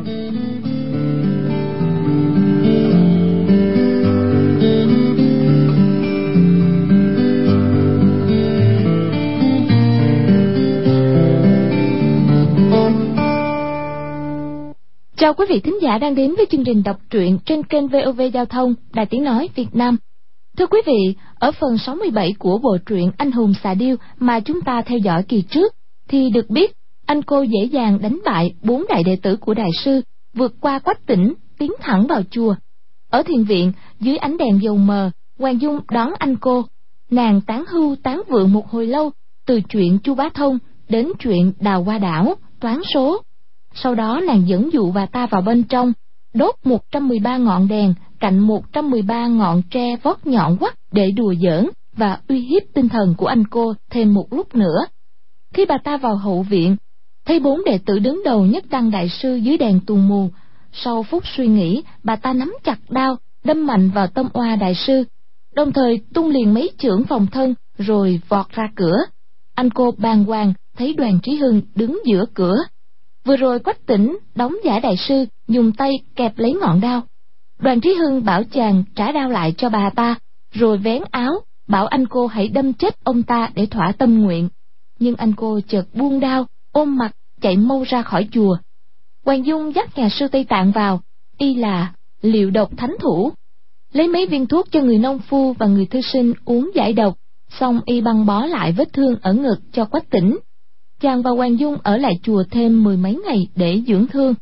Chào quý vị thính giả đang đến với chương trình đọc truyện trên kênh VOV Giao thông, Đài Tiếng Nói Việt Nam. Thưa quý vị, ở phần 67 của bộ truyện Anh hùng xà điêu mà chúng ta theo dõi kỳ trước, thì được biết anh cô dễ dàng đánh bại bốn đại đệ tử của đại sư, vượt qua quách tỉnh, tiến thẳng vào chùa. Ở thiền viện, dưới ánh đèn dầu mờ, Hoàng Dung đón anh cô. Nàng tán hưu tán vượng một hồi lâu, từ chuyện chu bá thông đến chuyện đào hoa đảo, toán số. Sau đó nàng dẫn dụ và ta vào bên trong, đốt 113 ngọn đèn cạnh 113 ngọn tre vót nhọn quắt để đùa giỡn và uy hiếp tinh thần của anh cô thêm một lúc nữa. Khi bà ta vào hậu viện, thấy bốn đệ tử đứng đầu nhất đăng đại sư dưới đèn tù mù. Sau phút suy nghĩ, bà ta nắm chặt đao, đâm mạnh vào tâm oa đại sư, đồng thời tung liền mấy chưởng phòng thân rồi vọt ra cửa. Anh cô bàng hoàng thấy đoàn trí hưng đứng giữa cửa. Vừa rồi quách tỉnh đóng giả đại sư dùng tay kẹp lấy ngọn đao. Đoàn trí hưng bảo chàng trả đao lại cho bà ta, rồi vén áo, bảo anh cô hãy đâm chết ông ta để thỏa tâm nguyện. Nhưng anh cô chợt buông đao, ôm mặt, chạy mau ra khỏi chùa. Hoàng Dung dắt nhà sư Tây Tạng vào, y là liệu độc thánh thủ. Lấy mấy viên thuốc cho người nông phu và người thư sinh uống giải độc, xong y băng bó lại vết thương ở ngực cho quách tỉnh. Chàng và Hoàng Dung ở lại chùa thêm mười mấy ngày để dưỡng thương.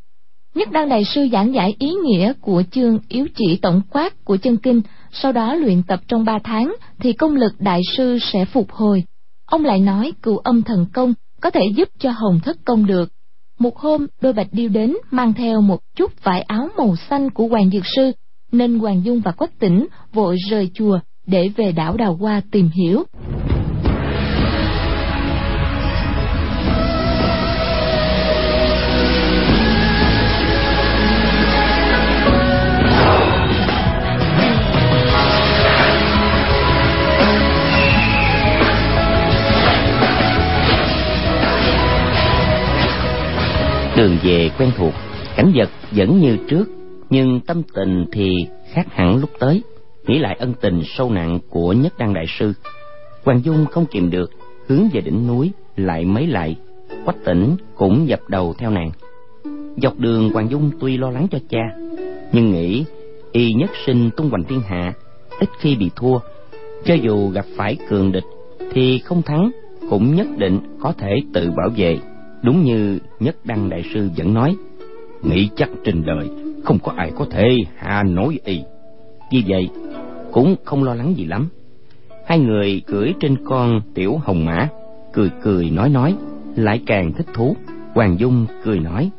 Nhất Đăng Đại Sư giảng giải ý nghĩa của chương yếu trị tổng quát của chân kinh, sau đó luyện tập trong ba tháng thì công lực Đại Sư sẽ phục hồi. Ông lại nói cựu âm thần công có thể giúp cho hồng thất công được. Một hôm, đôi bạch điêu đến mang theo một chút vải áo màu xanh của Hoàng Dược Sư, nên Hoàng Dung và Quách Tỉnh vội rời chùa để về đảo Đào Hoa tìm hiểu. Đường về quen thuộc, cảnh vật vẫn như trước, nhưng tâm tình thì khác hẳn lúc tới. Nghĩ lại ân tình sâu nặng của Nhất Đăng Đại Sư, Hoàng Dung không kìm được, hướng về đỉnh núi, lại mấy lại, quách tỉnh cũng dập đầu theo nàng. Dọc đường Hoàng Dung tuy lo lắng cho cha, nhưng nghĩ y nhất sinh tung hoành thiên hạ, ít khi bị thua. Cho dù gặp phải cường địch, thì không thắng, cũng nhất định có thể tự bảo vệ. Đúng như Nhất Đăng Đại Sư vẫn nói, nghĩ chắc trên đời không có ai có thể hạ nổi y. Vì vậy, cũng không lo lắng gì lắm. Hai người cưỡi trên con tiểu hồng mã, cười cười nói nói, lại càng thích thú. Hoàng Dung cười nói,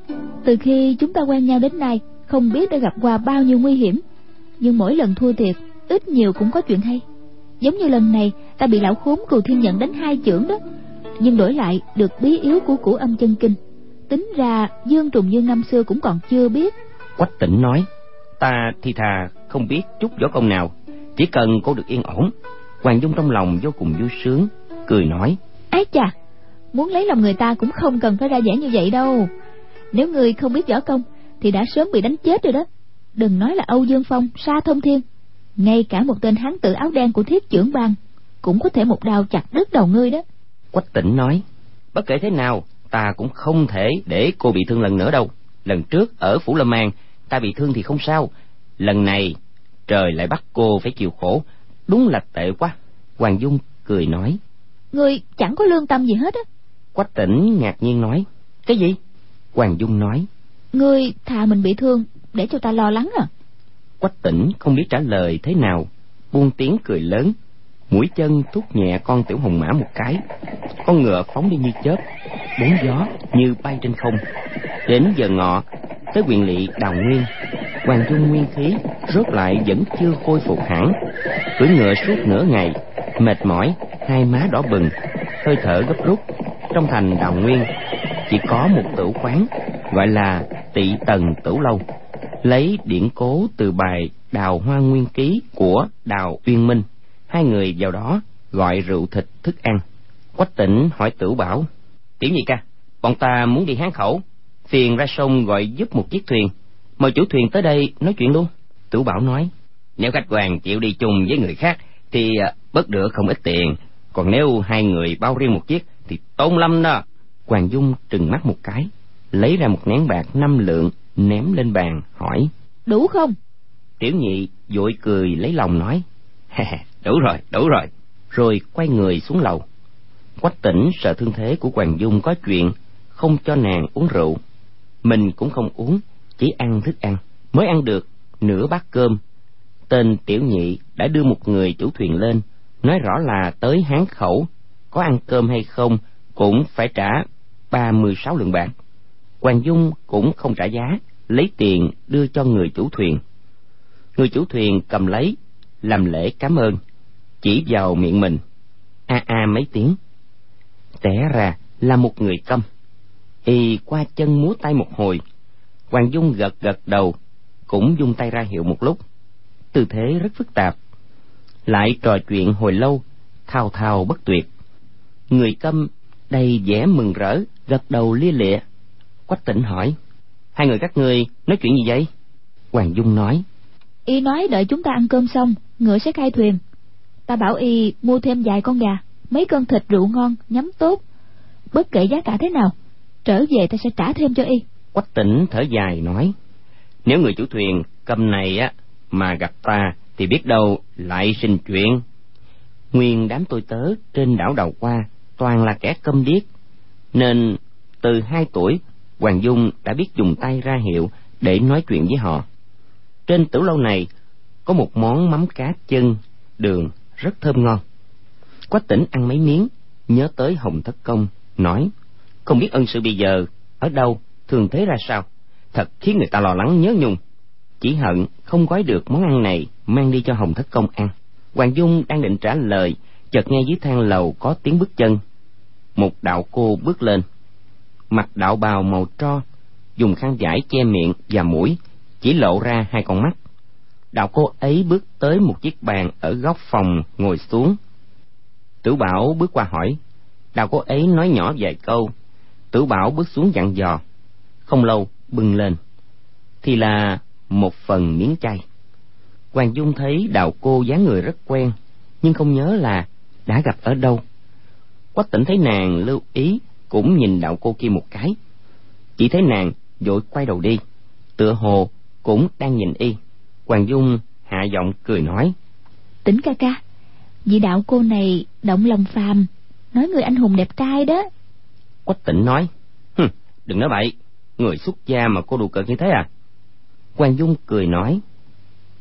Từ khi chúng ta quen nhau đến nay, không biết đã gặp qua bao nhiêu nguy hiểm, nhưng mỗi lần thua thiệt, ít nhiều cũng có chuyện hay. Giống như lần này, ta bị lão khốn cừu thiên nhận đến hai chưởng đó, nhưng đổi lại được bí yếu của củ âm chân kinh. Tính ra dương trùng dương năm xưa cũng còn chưa biết. Quách tỉnh nói ta thì thà không biết chút võ công nào chỉ cần cô được yên ổn. Hoàng dung trong lòng vô cùng vui sướng cười nói ái chà muốn lấy lòng người ta cũng không cần phải ra vẻ như vậy đâu. Nếu người không biết võ công thì đã sớm bị đánh chết rồi đó. Đừng nói là âu dương phong sa thông thiên. Ngay cả một tên hán tử áo đen của thiếp trưởng bang cũng có thể một đao chặt đứt đầu ngươi đó quách tỉnh nói bất kể thế nào ta cũng không thể để cô bị thương lần nữa đâu. Lần trước ở phủ lâm an ta bị thương thì không sao. Lần này trời lại bắt cô phải chịu khổ. Đúng là tệ quá. Hoàng dung cười nói ngươi chẳng có lương tâm gì hết á. Quách tỉnh ngạc nhiên nói cái gì? Hoàng dung nói ngươi thà mình bị thương để cho ta lo lắng à. Quách tỉnh không biết trả lời thế nào. Buông tiếng cười lớn mũi chân thúc nhẹ con tiểu hồng mã một cái. Con ngựa phóng đi như chớp. Bốn gió như bay trên không. Đến giờ ngọ, tới quyền lỵ đào nguyên. Hoàng trung nguyên khí rốt lại vẫn chưa khôi phục hẳn. Cưỡi ngựa suốt nửa ngày, mệt mỏi, hai má đỏ bừng, hơi thở gấp rút. Trong thành đào nguyên, chỉ có một tử quán, gọi là tị tần tử lâu. Lấy điển cố từ bài đào hoa nguyên ký của đào uyên minh hai người vào đó gọi rượu thịt thức ăn. Quách tỉnh hỏi tử bảo tiểu nhị ca bọn ta muốn đi hán khẩu. Phiền ra sông gọi giúp một chiếc thuyền. Mời chủ thuyền tới đây nói chuyện luôn. Tử bảo nói nếu khách quan chịu đi chung với người khác thì à, bớt được không ít tiền. Còn nếu hai người bao riêng một chiếc thì tốn lắm đó. Hoàng dung trừng mắt một cái lấy ra một nén bạc năm lượng ném lên bàn hỏi đủ không? Tiểu nhị vội cười lấy lòng nói đủ rồi đủ rồi. Rồi quay người xuống lầu. Quách tỉnh sợ thương thế của hoàng dung có chuyện, không cho nàng uống rượu. Mình cũng không uống, chỉ ăn thức ăn. Mới ăn được nửa bát cơm. Tên tiểu nhị đã đưa một người chủ thuyền lên, nói rõ là tới hán khẩu. Có ăn cơm hay không cũng phải trả ba mươi sáu lượng bạc. Hoàng dung cũng không trả giá, lấy tiền đưa cho người chủ thuyền. Người chủ thuyền cầm lấy, làm lễ cảm ơn chỉ vào miệng mình. A a mấy tiếng. Té ra là một người câm. Y qua chân múa tay một hồi. Hoàng dung gật gật đầu, cũng dung tay ra hiệu một lúc. Tư thế rất phức tạp. Lại trò chuyện hồi lâu, thao thao bất tuyệt. Người câm đầy vẻ mừng rỡ, gật đầu lia lịa. Quách tỉnh hỏi, hai người các ngươi nói chuyện gì vậy? Hoàng dung nói, y nói đợi chúng ta ăn cơm xong, ngựa sẽ khai thuyền ta bảo y mua thêm vài con gà, mấy cân thịt rượu ngon, nhắm tốt. Bất kể giá cả thế nào, trở về ta sẽ trả thêm cho y. Quách tỉnh thở dài nói, nếu người chủ thuyền cầm này á, mà gặp ta thì biết đâu lại sinh chuyện. Nguyên đám tôi tớ trên đảo đầu qua toàn là kẻ câm điếc, nên từ hai tuổi, hoàng dung đã biết dùng tay ra hiệu để nói chuyện với họ. Trên tử lâu này, có một món mắm cá chân đường rất thơm ngon. Quách tỉnh ăn mấy miếng, nhớ tới hồng thất công, nói, không biết ân sự bây giờ ở đâu, thường thế ra sao? Thật khiến người ta lo lắng nhớ nhung. Chỉ hận không gói được món ăn này mang đi cho hồng thất công ăn. Hoàng dung đang định trả lời, chợt nghe dưới thang lầu có tiếng bước chân. Một đạo cô bước lên. Mặc đạo bào màu tro, dùng khăn vải che miệng và mũi, chỉ lộ ra hai con mắt đạo cô ấy bước tới một chiếc bàn ở góc phòng ngồi xuống. Tử bảo bước qua hỏi, đạo cô ấy nói nhỏ vài câu. Tử bảo bước xuống dặn dò, không lâu bưng lên. Thì là một phần miếng chay. Hoàng dung thấy đạo cô dáng người rất quen, nhưng không nhớ là đã gặp ở đâu. Quách tỉnh thấy nàng lưu ý cũng nhìn đạo cô kia một cái. Chỉ thấy nàng vội quay đầu đi, tựa hồ cũng đang nhìn y hoàng dung hạ giọng cười nói. Tỉnh ca ca vị đạo cô này động lòng phàm nói người anh hùng đẹp trai đó. Quách tỉnh nói đừng nói bậy người xuất gia mà cô đùa cợt như thế à? Hoàng Dung cười nói.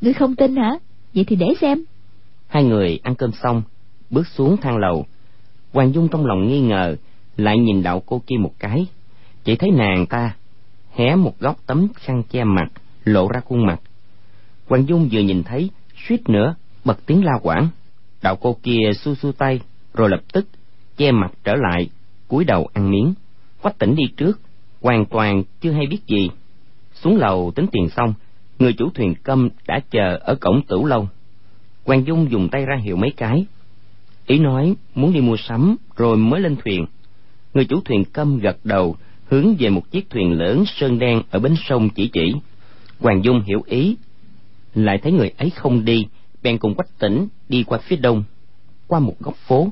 Ngươi không tin hả? Vậy thì để xem. Hai người ăn cơm xong Bước xuống thang lầu. Hoàng Dung trong lòng nghi ngờ Lại nhìn đạo cô kia một cái. Chỉ thấy nàng ta Hé một góc tấm khăn che mặt Lộ ra khuôn mặt Hoàng Dung vừa nhìn thấy, suýt nữa bật tiếng la quảng. Đạo cô kia xu xu tay, rồi lập tức che mặt trở lại, cúi đầu ăn miếng. Quách tỉnh đi trước, hoàn toàn chưa hay biết gì. Xuống lầu tính tiền xong, người chủ thuyền câm đã chờ ở cổng tửu lâu. Hoàng dung dùng tay ra hiệu mấy cái. Ý nói muốn đi mua sắm rồi mới lên thuyền. Người chủ thuyền câm gật đầu, hướng về một chiếc thuyền lớn sơn đen ở bến sông chỉ chỉ. Hoàng dung hiểu ý lại thấy người ấy không đi, bèn cùng quách tỉnh đi qua phía đông, qua một góc phố,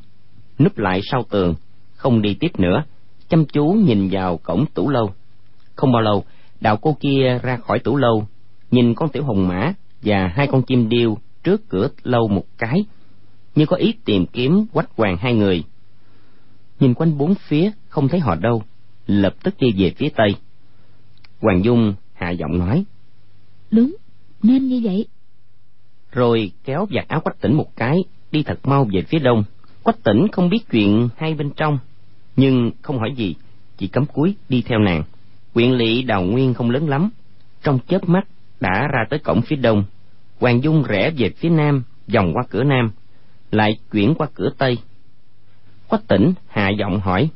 núp lại sau tường, không đi tiếp nữa, chăm chú nhìn vào cổng tủ lâu. Không bao lâu, đạo cô kia ra khỏi tủ lâu, nhìn con tiểu hồng mã và hai con chim điêu trước cửa lâu một cái, như có ý tìm kiếm quách hoàng hai người. Nhìn quanh bốn phía, không thấy họ đâu, lập tức đi về phía tây. Hoàng dung hạ giọng nói đúng nên như vậy. Rồi kéo vạt áo quách tỉnh một cái, đi thật mau về phía đông. Quách tỉnh không biết chuyện hai bên trong, nhưng không hỏi gì, chỉ cấm cúi đi theo nàng. Quyện lỵ, đào nguyên không lớn lắm. Trong chớp mắt đã ra tới cổng phía đông. Hoàng dung rẽ về phía nam, vòng qua cửa nam, lại chuyển qua cửa tây. Quách tỉnh hạ giọng hỏi,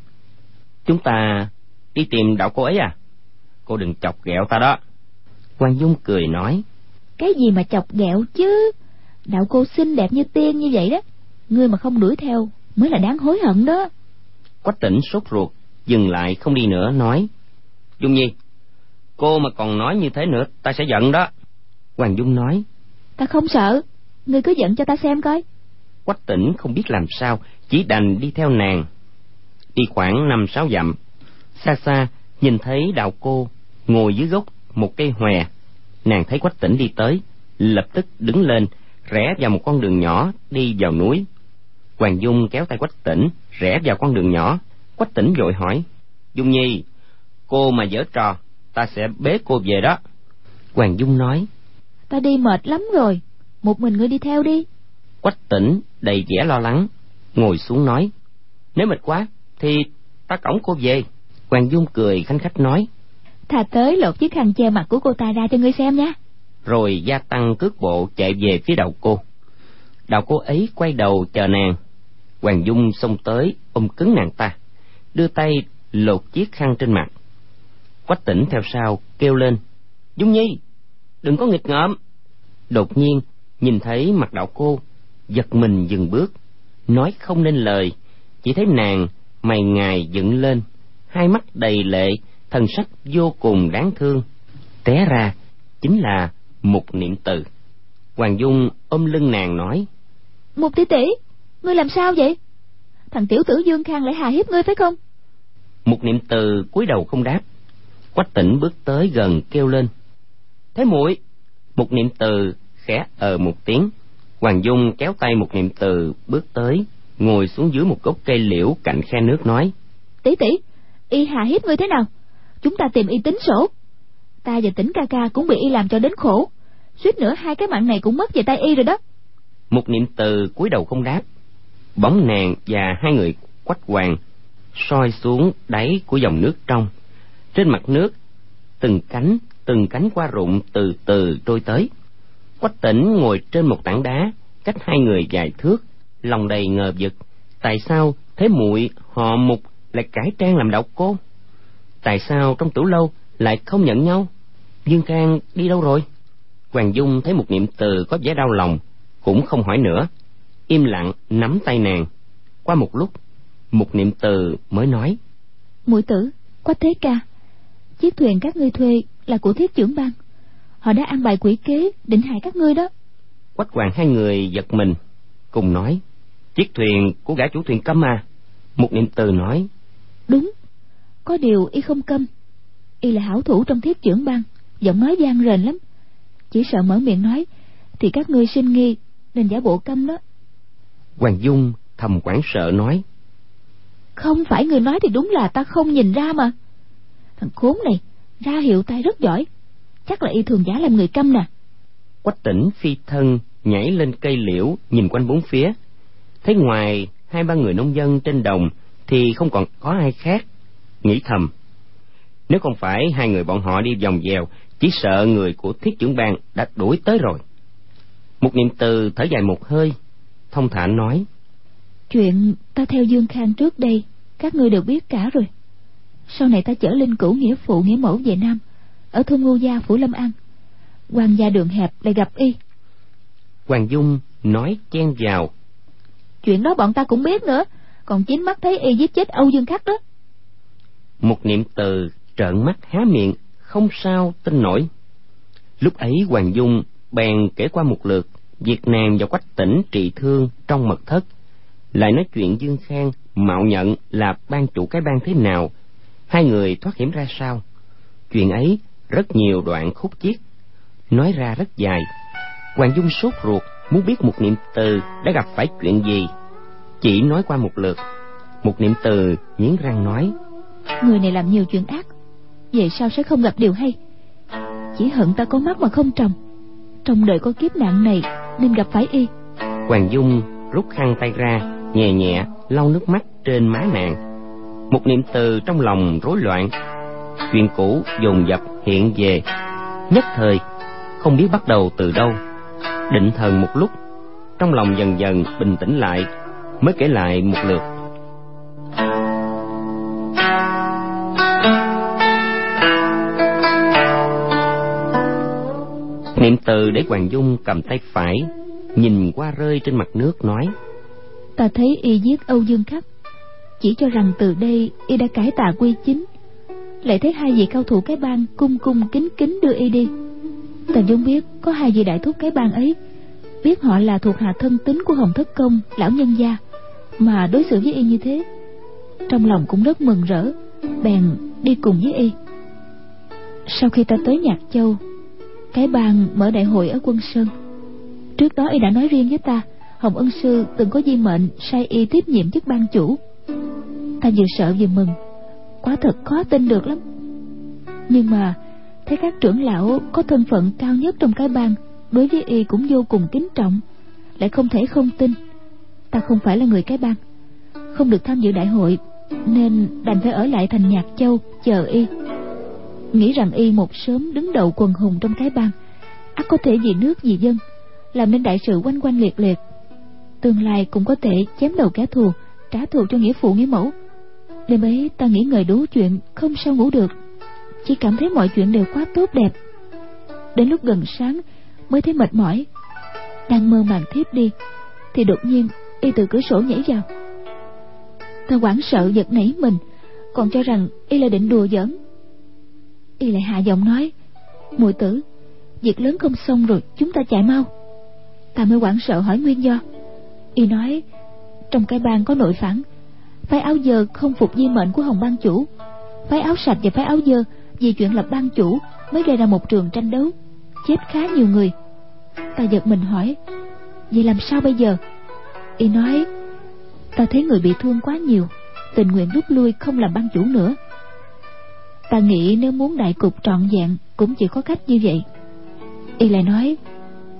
chúng ta đi tìm đạo cô ấy à? Cô đừng chọc ghẹo ta đó. Hoàng dung cười nói cái gì mà chọc ghẹo chứ? Đạo cô xinh đẹp như tiên như vậy đó. Ngươi mà không đuổi theo mới là đáng hối hận đó. Quách tỉnh sốt ruột dừng lại không đi nữa nói dung nhi cô mà còn nói như thế nữa ta sẽ giận đó. Hoàng dung nói ta không sợ ngươi cứ giận cho ta xem coi. Quách tỉnh không biết làm sao chỉ đành đi theo nàng. Đi khoảng năm sáu dặm xa xa nhìn thấy đạo cô ngồi dưới gốc một cây hòe nàng thấy quách tỉnh đi tới lập tức đứng lên rẽ vào một con đường nhỏ đi vào núi. Hoàng dung kéo tay quách tỉnh rẽ vào con đường nhỏ. Quách tỉnh vội hỏi dung nhi cô mà dở trò ta sẽ bế cô về đó. Hoàng dung nói ta đi mệt lắm rồi một mình ngươi đi theo đi. Quách tỉnh đầy vẻ lo lắng ngồi xuống nói nếu mệt quá thì ta cõng cô về. Hoàng dung cười khanh khách nói thà tới lột chiếc khăn che mặt của cô ta ra cho ngươi xem nha rồi gia tăng cước bộ chạy về phía đầu cô. Đầu cô ấy quay đầu chờ nàng. Hoàng dung xông tới, ôm cứng nàng ta, đưa tay lột chiếc khăn trên mặt. Quách tỉnh theo sau kêu lên, dung nhi, đừng có nghịch ngợm. Đột nhiên, nhìn thấy mặt đạo cô, giật mình dừng bước, nói không nên lời, chỉ thấy nàng mày ngài dựng lên, hai mắt đầy lệ thần sắc vô cùng đáng thương té ra chính là một niệm từ. Hoàng dung ôm lưng nàng nói một tỷ tỷ ngươi làm sao vậy? Thằng tiểu tử dương khang lại hà hiếp ngươi phải không? Một niệm từ cúi đầu không đáp. Quách tỉnh bước tới gần kêu lên thế muội. Một niệm từ khẽ ờ một tiếng. Hoàng dung kéo tay một niệm từ bước tới ngồi xuống dưới một gốc cây liễu cạnh khe nước nói tỷ tỷ y hà hiếp ngươi thế nào chúng ta tìm y tính sổ. Ta và tỉnh ca ca cũng bị y làm cho đến khổ. Suýt nữa hai cái mạng này cũng mất về tay y rồi đó. Một niệm từ cúi đầu không đáp. Bóng nàng và hai người quách hoàng soi xuống đáy của dòng nước trong. Trên mặt nước, từng cánh từng cánh qua rụng từ từ trôi tới. Quách tỉnh ngồi trên một tảng đá, cách hai người dài thước, lòng đầy ngờ vực. Tại sao thế muội họ mục lại cải trang làm đạo cô? Tại sao trong tủ lâu lại không nhận nhau? Dương khang đi đâu rồi? Hoàng dung thấy một niệm từ có vẻ đau lòng cũng không hỏi nữa. Im lặng nắm tay nàng. Qua một lúc một niệm từ mới nói. Mũi tử quách thế ca chiếc thuyền các ngươi thuê là của thiết trưởng ban họ đã ăn bài quỷ kế định hại các ngươi đó. Quách hoàng hai người giật mình cùng nói. Chiếc thuyền của gã chủ thuyền câm à một niệm từ nói. Đúng có điều y không câm. Y là hảo thủ trong thiết trưởng ban giọng nói gian rền lắm. Chỉ sợ mở miệng nói thì các ngươi sinh nghi nên giả bộ câm đó. Hoàng dung thầm hoảng sợ nói. Không phải người nói thì đúng là ta không nhìn ra mà. Thằng khốn này ra hiệu tay rất giỏi. Chắc là y thường giả làm người câm nè. Quách tỉnh phi thân nhảy lên cây liễu nhìn quanh bốn phía. Thấy ngoài hai ba người nông dân trên đồng thì không còn có ai khác nghĩ thầm. Nếu không phải hai người bọn họ đi vòng dèo chỉ sợ người của thiết trưởng bang đã đuổi tới rồi. Một niệm từ thở dài một hơi thông thả nói. Chuyện ta theo dương khang trước đây các ngươi đều biết cả rồi. Sau này ta chở linh cửu nghĩa phụ nghĩa mẫu về nam ở thôn ngô gia phủ lâm an. Quan gia đường hẹp lại gặp y. Hoàng dung nói chen vào. Chuyện đó bọn ta cũng biết nữa còn chính mắt thấy y giết chết âu dương khắc đó một niệm từ trợn mắt há miệng, không sao tin nổi. Lúc ấy hoàng dung bèn kể qua một lượt việc nàng và quách tỉnh trị thương trong mật thất, lại nói chuyện dương khang mạo nhận là ban chủ cái ban thế nào, hai người thoát hiểm ra sao. Chuyện ấy rất nhiều đoạn khúc chiết nói ra rất dài. Hoàng dung sốt ruột, muốn biết một niệm từ đã gặp phải chuyện gì. Chỉ nói qua một lượt, một niệm từ nghiến răng nói người này làm nhiều chuyện ác. Về sau sẽ không gặp điều hay. Chỉ hận ta có mắt mà không trồng. Trong đời có kiếp nạn này, nên gặp phải y. Hoàng dung rút khăn tay ra, nhẹ nhẹ lau nước mắt trên má nàng. Một niệm từ trong lòng rối loạn. Chuyện cũ dồn dập hiện về. Nhất thời, không biết bắt đầu từ đâu. Định thần một lúc, trong lòng dần dần bình tĩnh lại, mới kể lại một lượt. Niệm từ để hoàng dung cầm tay phải, nhìn qua rơi trên mặt nước, nói, ta thấy y giết âu dương khắc. Chỉ cho rằng từ đây y đã cải tà quy chính. Lại thấy hai vị cao thủ cái bang cung cung kính kính đưa y đi. Tần dung biết có hai vị đại thúc cái bang ấy. Biết họ là thuộc hạ thân tín của hồng thất công, lão nhân gia. Mà đối xử với y như thế, trong lòng cũng rất mừng rỡ, bèn đi cùng với y. Sau khi ta tới nhạc châu cái bang mở đại hội ở quân sơn. Trước đó y đã nói riêng với ta, hồng ân sư từng có di mệnh sai y tiếp nhiệm chức ban chủ. Ta vừa sợ vừa mừng. Quá thật khó tin được lắm. Nhưng mà, thấy các trưởng lão có thân phận cao nhất trong cái bang, đối với y cũng vô cùng kính trọng, lại không thể không tin. Ta không phải là người cái bang, không được tham dự đại hội, nên đành phải ở lại thành nhạc châu chờ y nghĩ rằng y một sớm đứng đầu quần hùng trong cái bang. Ắt có thể vì nước vì dân, làm nên đại sự quanh quanh liệt liệt. Tương lai cũng có thể chém đầu kẻ thù, trả thù cho nghĩa phụ nghĩa mẫu. Đêm ấy ta nghĩ ngợi đủ chuyện không sao ngủ được, chỉ cảm thấy mọi chuyện đều quá tốt đẹp. Đến lúc gần sáng, mới thấy mệt mỏi, đang mơ màng thiếp đi, thì đột nhiên y từ cửa sổ nhảy vào. Ta hoảng sợ giật nảy mình, còn cho rằng y là định đùa giỡn y lại hạ giọng nói, muội tử, việc lớn không xong rồi, chúng ta chạy mau. Ta mới hoảng sợ hỏi nguyên do. Y nói, trong cái bang có nội phản, phái áo dơ không phục di mệnh của hồng ban chủ. Phái áo sạch và phái áo dơ vì chuyện lập ban chủ mới gây ra một trường tranh đấu, chết khá nhiều người. Ta giật mình hỏi, vậy làm sao bây giờ? Y nói, ta thấy người bị thương quá nhiều, tình nguyện rút lui không làm ban chủ nữa ta nghĩ nếu muốn đại cục trọn vẹn cũng chỉ có cách như vậy. Y lại nói,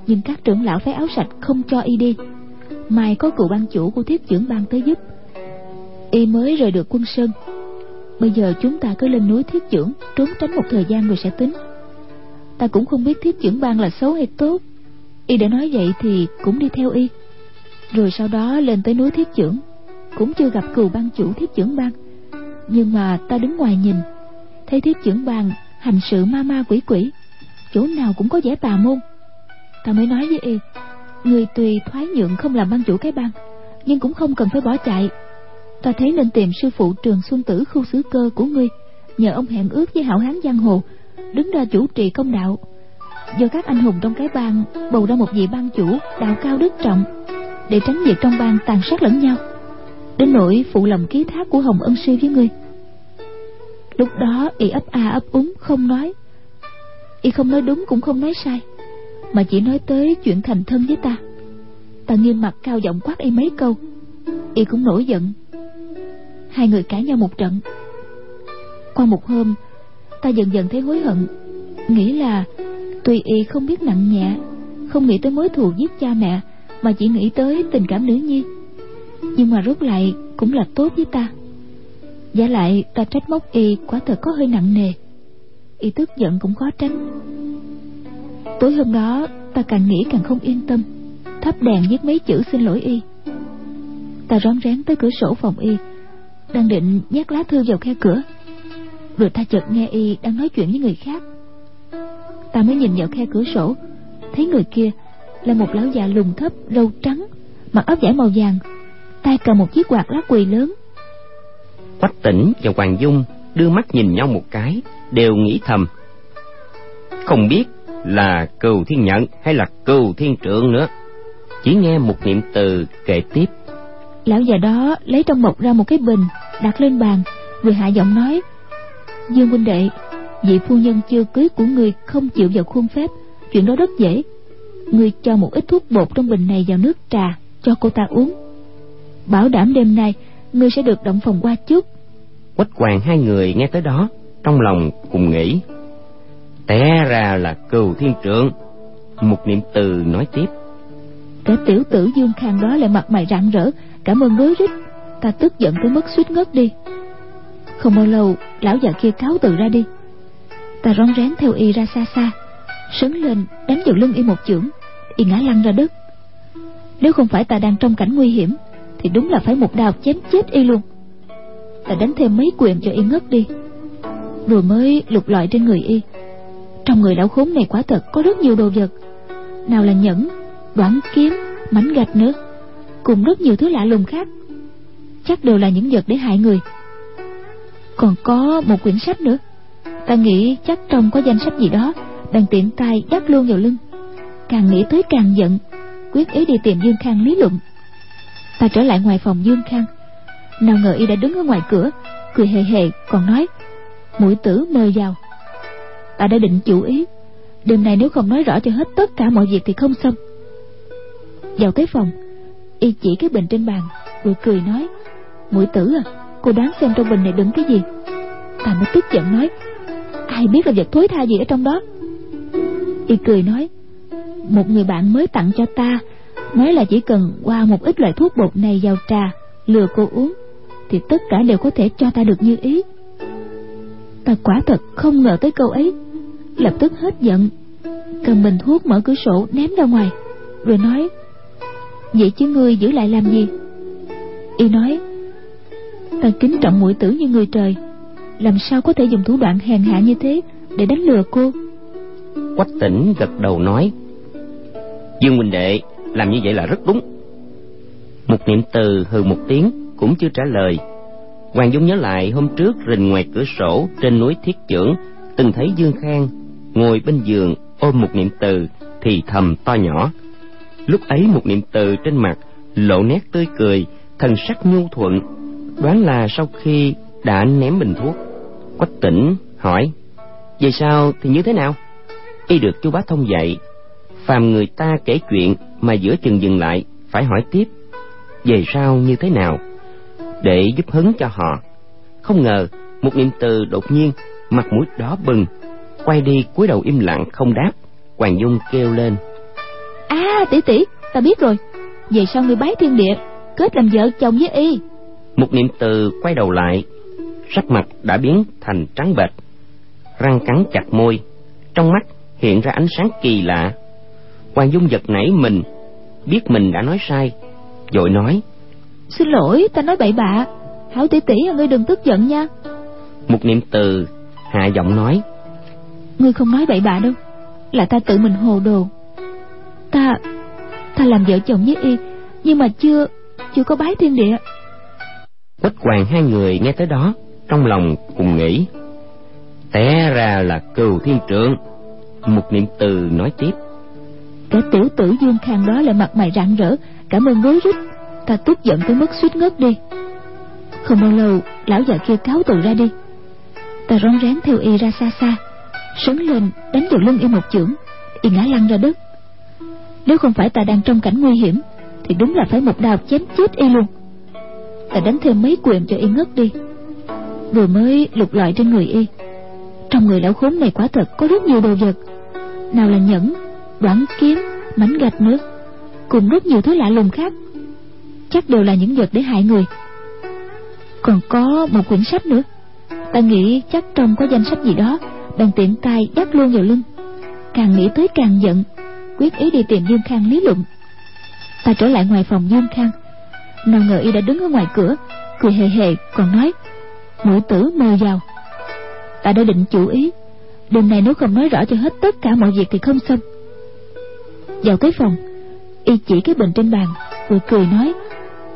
nhưng các trưởng lão phái áo sạch không cho y đi. Mai có cựu ban chủ của thiết trưởng ban tới giúp. Y mới rời được quân sơn. Bây giờ chúng ta cứ lên núi thiết trưởng, trốn tránh một thời gian rồi sẽ tính. Ta cũng không biết thiết trưởng ban là xấu hay tốt. Y đã nói vậy thì cũng đi theo y. Rồi sau đó lên tới núi thiết trưởng. Cũng chưa gặp cừu ban chủ thiết trưởng ban nhưng mà ta đứng ngoài nhìn thấy thiết trưởng bàn hành sự ma ma quỷ quỷ. Chỗ nào cũng có vẻ tà môn. Ta mới nói với y, người tùy thoái nhượng không làm ban chủ cái bang, nhưng cũng không cần phải bỏ chạy. Ta thấy nên tìm sư phụ trường xuân tử khu xứ cơ của ngươi, nhờ ông hẹn ước với hảo hán giang hồ, đứng ra chủ trì công đạo. Do các anh hùng trong cái bang bầu ra một vị ban chủ đạo cao đức trọng, để tránh việc trong bang tàn sát lẫn nhau. Đến nỗi phụ lòng ký thác của hồng ân sư với ngươi lúc đó y ấp a ấp úng không nói. Y không nói đúng cũng không nói sai, mà chỉ nói tới chuyện thành thân với ta. Ta nghiêm mặt cao giọng quát y mấy câu. Y cũng nổi giận. Hai người cãi nhau một trận. Qua một hôm, ta dần dần thấy hối hận. Nghĩ là tuy y không biết nặng nhẹ, không nghĩ tới mối thù giết cha mẹ, mà chỉ nghĩ tới tình cảm nữ nhi. Nhưng mà rốt lại cũng là tốt với ta giả lại, ta trách móc y quả thật có hơi nặng nề. Y tức giận cũng khó tránh tối hôm đó, ta càng nghĩ càng không yên tâm. Thắp đèn viết mấy chữ xin lỗi y. Ta rón rén tới cửa sổ phòng y, đang định nhét lá thư vào khe cửa. Rồi ta chợt nghe y đang nói chuyện với người khác. Ta mới nhìn vào khe cửa sổ, thấy người kia là một lão già lùn thấp, râu trắng, mặc áo vải màu vàng, tay cầm một chiếc quạt lá quỳ lớn quách tỉnh và hoàng dung đưa mắt nhìn nhau một cái, đều nghĩ thầm. Không biết là cừu thiên nhận hay là cừu thiên trượng nữa. Chỉ nghe một niệm từ kể tiếp. Lão già đó lấy trong bọc ra một cái bình, đặt lên bàn, rồi hạ giọng nói, dương huynh đệ, vị phu nhân chưa cưới của người không chịu vào khuôn phép, chuyện đó rất dễ. Ngươi cho một ít thuốc bột trong bình này vào nước trà, cho cô ta uống. Bảo đảm đêm nay ngươi sẽ được động phòng qua chút quách hoàng hai người nghe tới đó trong lòng cùng nghĩ. Té ra là cừu thiên trượng một niệm từ nói tiếp. Kẻ tiểu tử dương khang đó lại mặt mày rạng rỡ. Cảm ơn rối rít. Ta tức giận tới mức suýt ngất đi. Không bao lâu lão già kia cáo từ ra đi. Ta rón rén theo y ra xa xa. Sấn lên đánh vào lưng y một chưởng. Y ngã lăn ra đất. Nếu không phải ta đang trong cảnh nguy hiểm thì đúng là phải một đao chém chết y luôn. Ta đánh thêm mấy quyền cho y ngất đi. Rồi mới lục lọi trên người y, trong người lão khốn này quả thật có rất nhiều đồ vật. Nào là nhẫn đoạn kiếm, mảnh gạch nữa, cùng rất nhiều thứ lạ lùng khác. Chắc đều là những vật để hại người. Còn có một quyển sách nữa. Ta nghĩ chắc trong có danh sách gì đó, đang tiện tay dắt luôn vào lưng. Càng nghĩ tới càng giận, quyết ý đi tìm dương khang lý luận ta trở lại ngoài phòng dương khang. Nào ngờ y đã đứng ở ngoài cửa, cười hề hề, còn nói, mũi tử mời vào. Ta đã định chủ ý, đêm nay nếu không nói rõ cho hết tất cả mọi việc thì không xong. Vào tới phòng, y chỉ cái bình trên bàn, rồi cười nói, mũi tử à cô đoán xem trong bình này đựng cái gì? Ta mới tức giận nói, ai biết là vật thối tha gì ở trong đó? Y cười nói, một người bạn mới tặng cho ta nói là chỉ cần qua một ít loại thuốc bột này vào trà, lừa cô uống, thì tất cả đều có thể cho ta được như ý. Ta quả thật không ngờ tới câu ấy. Lập tức hết giận, cầm bình thuốc mở cửa sổ ném ra ngoài, rồi nói, vậy chứ ngươi giữ lại làm gì? Y nói, ta kính trọng mũi tử như người trời, làm sao có thể dùng thủ đoạn hèn hạ như thế để đánh lừa cô? Quách tỉnh gật đầu nói, dương huynh đệ làm như vậy là rất đúng. Một niệm từ hừ một tiếng cũng chưa trả lời. Hoàng dung nhớ lại hôm trước rình ngoài cửa sổ trên núi thiết chưởng, từng thấy dương khang ngồi bên giường ôm một niệm từ thì thầm to nhỏ. Lúc ấy một niệm từ trên mặt lộ nét tươi cười, thần sắc nhu thuận, đoán là sau khi đã ném bình thuốc. Quách tỉnh hỏi về sao? thì như thế nào? Y được chú bá thông dạy phàm người ta kể chuyện mà giữa chừng dừng lại phải hỏi tiếp về sau như thế nào để giúp hứng cho họ. Không ngờ một niệm từ đột nhiên mặt mũi đỏ bừng quay đi cúi đầu im lặng không đáp hoàng dung kêu lên. À tỷ tỷ ta biết rồi. Về sau người bái thiên địa kết làm vợ chồng với y. Một niệm từ quay đầu lại sắc mặt đã biến thành trắng bệch răng cắn chặt môi trong mắt hiện ra ánh sáng kỳ lạ hoàng dung giật nảy mình biết mình đã nói sai vội nói. Xin lỗi ta nói bậy bạ. Hảo tỷ tỷ ngươi đừng tức giận nha. Một niệm từ hạ giọng nói. Ngươi không nói bậy bạ đâu là ta tự mình hồ đồ. Ta ta làm vợ chồng với y nhưng mà chưa chưa có bái thiên địa. Quách hoàng hai người nghe tới đó trong lòng cùng nghĩ. Té ra là cừu thiên trượng một niệm từ nói tiếp cái tiểu tử dương khang đó lại mặt mày rạng rỡ cảm ơn gối rít. Ta tức giận tới mức suýt ngất đi. Không bao lâu, lão già kia cáo từ ra đi. Ta rón rén theo y ra xa xa, sấn lên đánh vào lưng y một chưởng. Y ngã lăn ra đất. Nếu không phải ta đang trong cảnh nguy hiểm, thì đúng là phải một đao chém chết y luôn. Ta đánh thêm mấy quyền cho y ngất đi. Vừa mới lục lọi trên người y, trong người lão khốn này quả thật có rất nhiều đồ vật. Nào là nhẫn đoạn kiếm mảnh gạch nữa cùng rất nhiều thứ lạ lùng khác. Chắc đều là những vật để hại người. Còn có một quyển sách nữa. Ta nghĩ chắc trong có danh sách gì đó, bèn tiện tay dắt luôn vào lưng. Càng nghĩ tới càng giận, quyết ý đi tìm dương khang lý luận. Ta trở lại ngoài phòng dương khang. Nào ngờ y đã đứng ở ngoài cửa, cười hề hề, còn nói mũi tử mời vào. Ta đã định chủ ý. Đêm nay nếu không nói rõ cho hết tất cả mọi việc thì không xong vào tới phòng. Y chỉ cái bình trên bàn rồi cười nói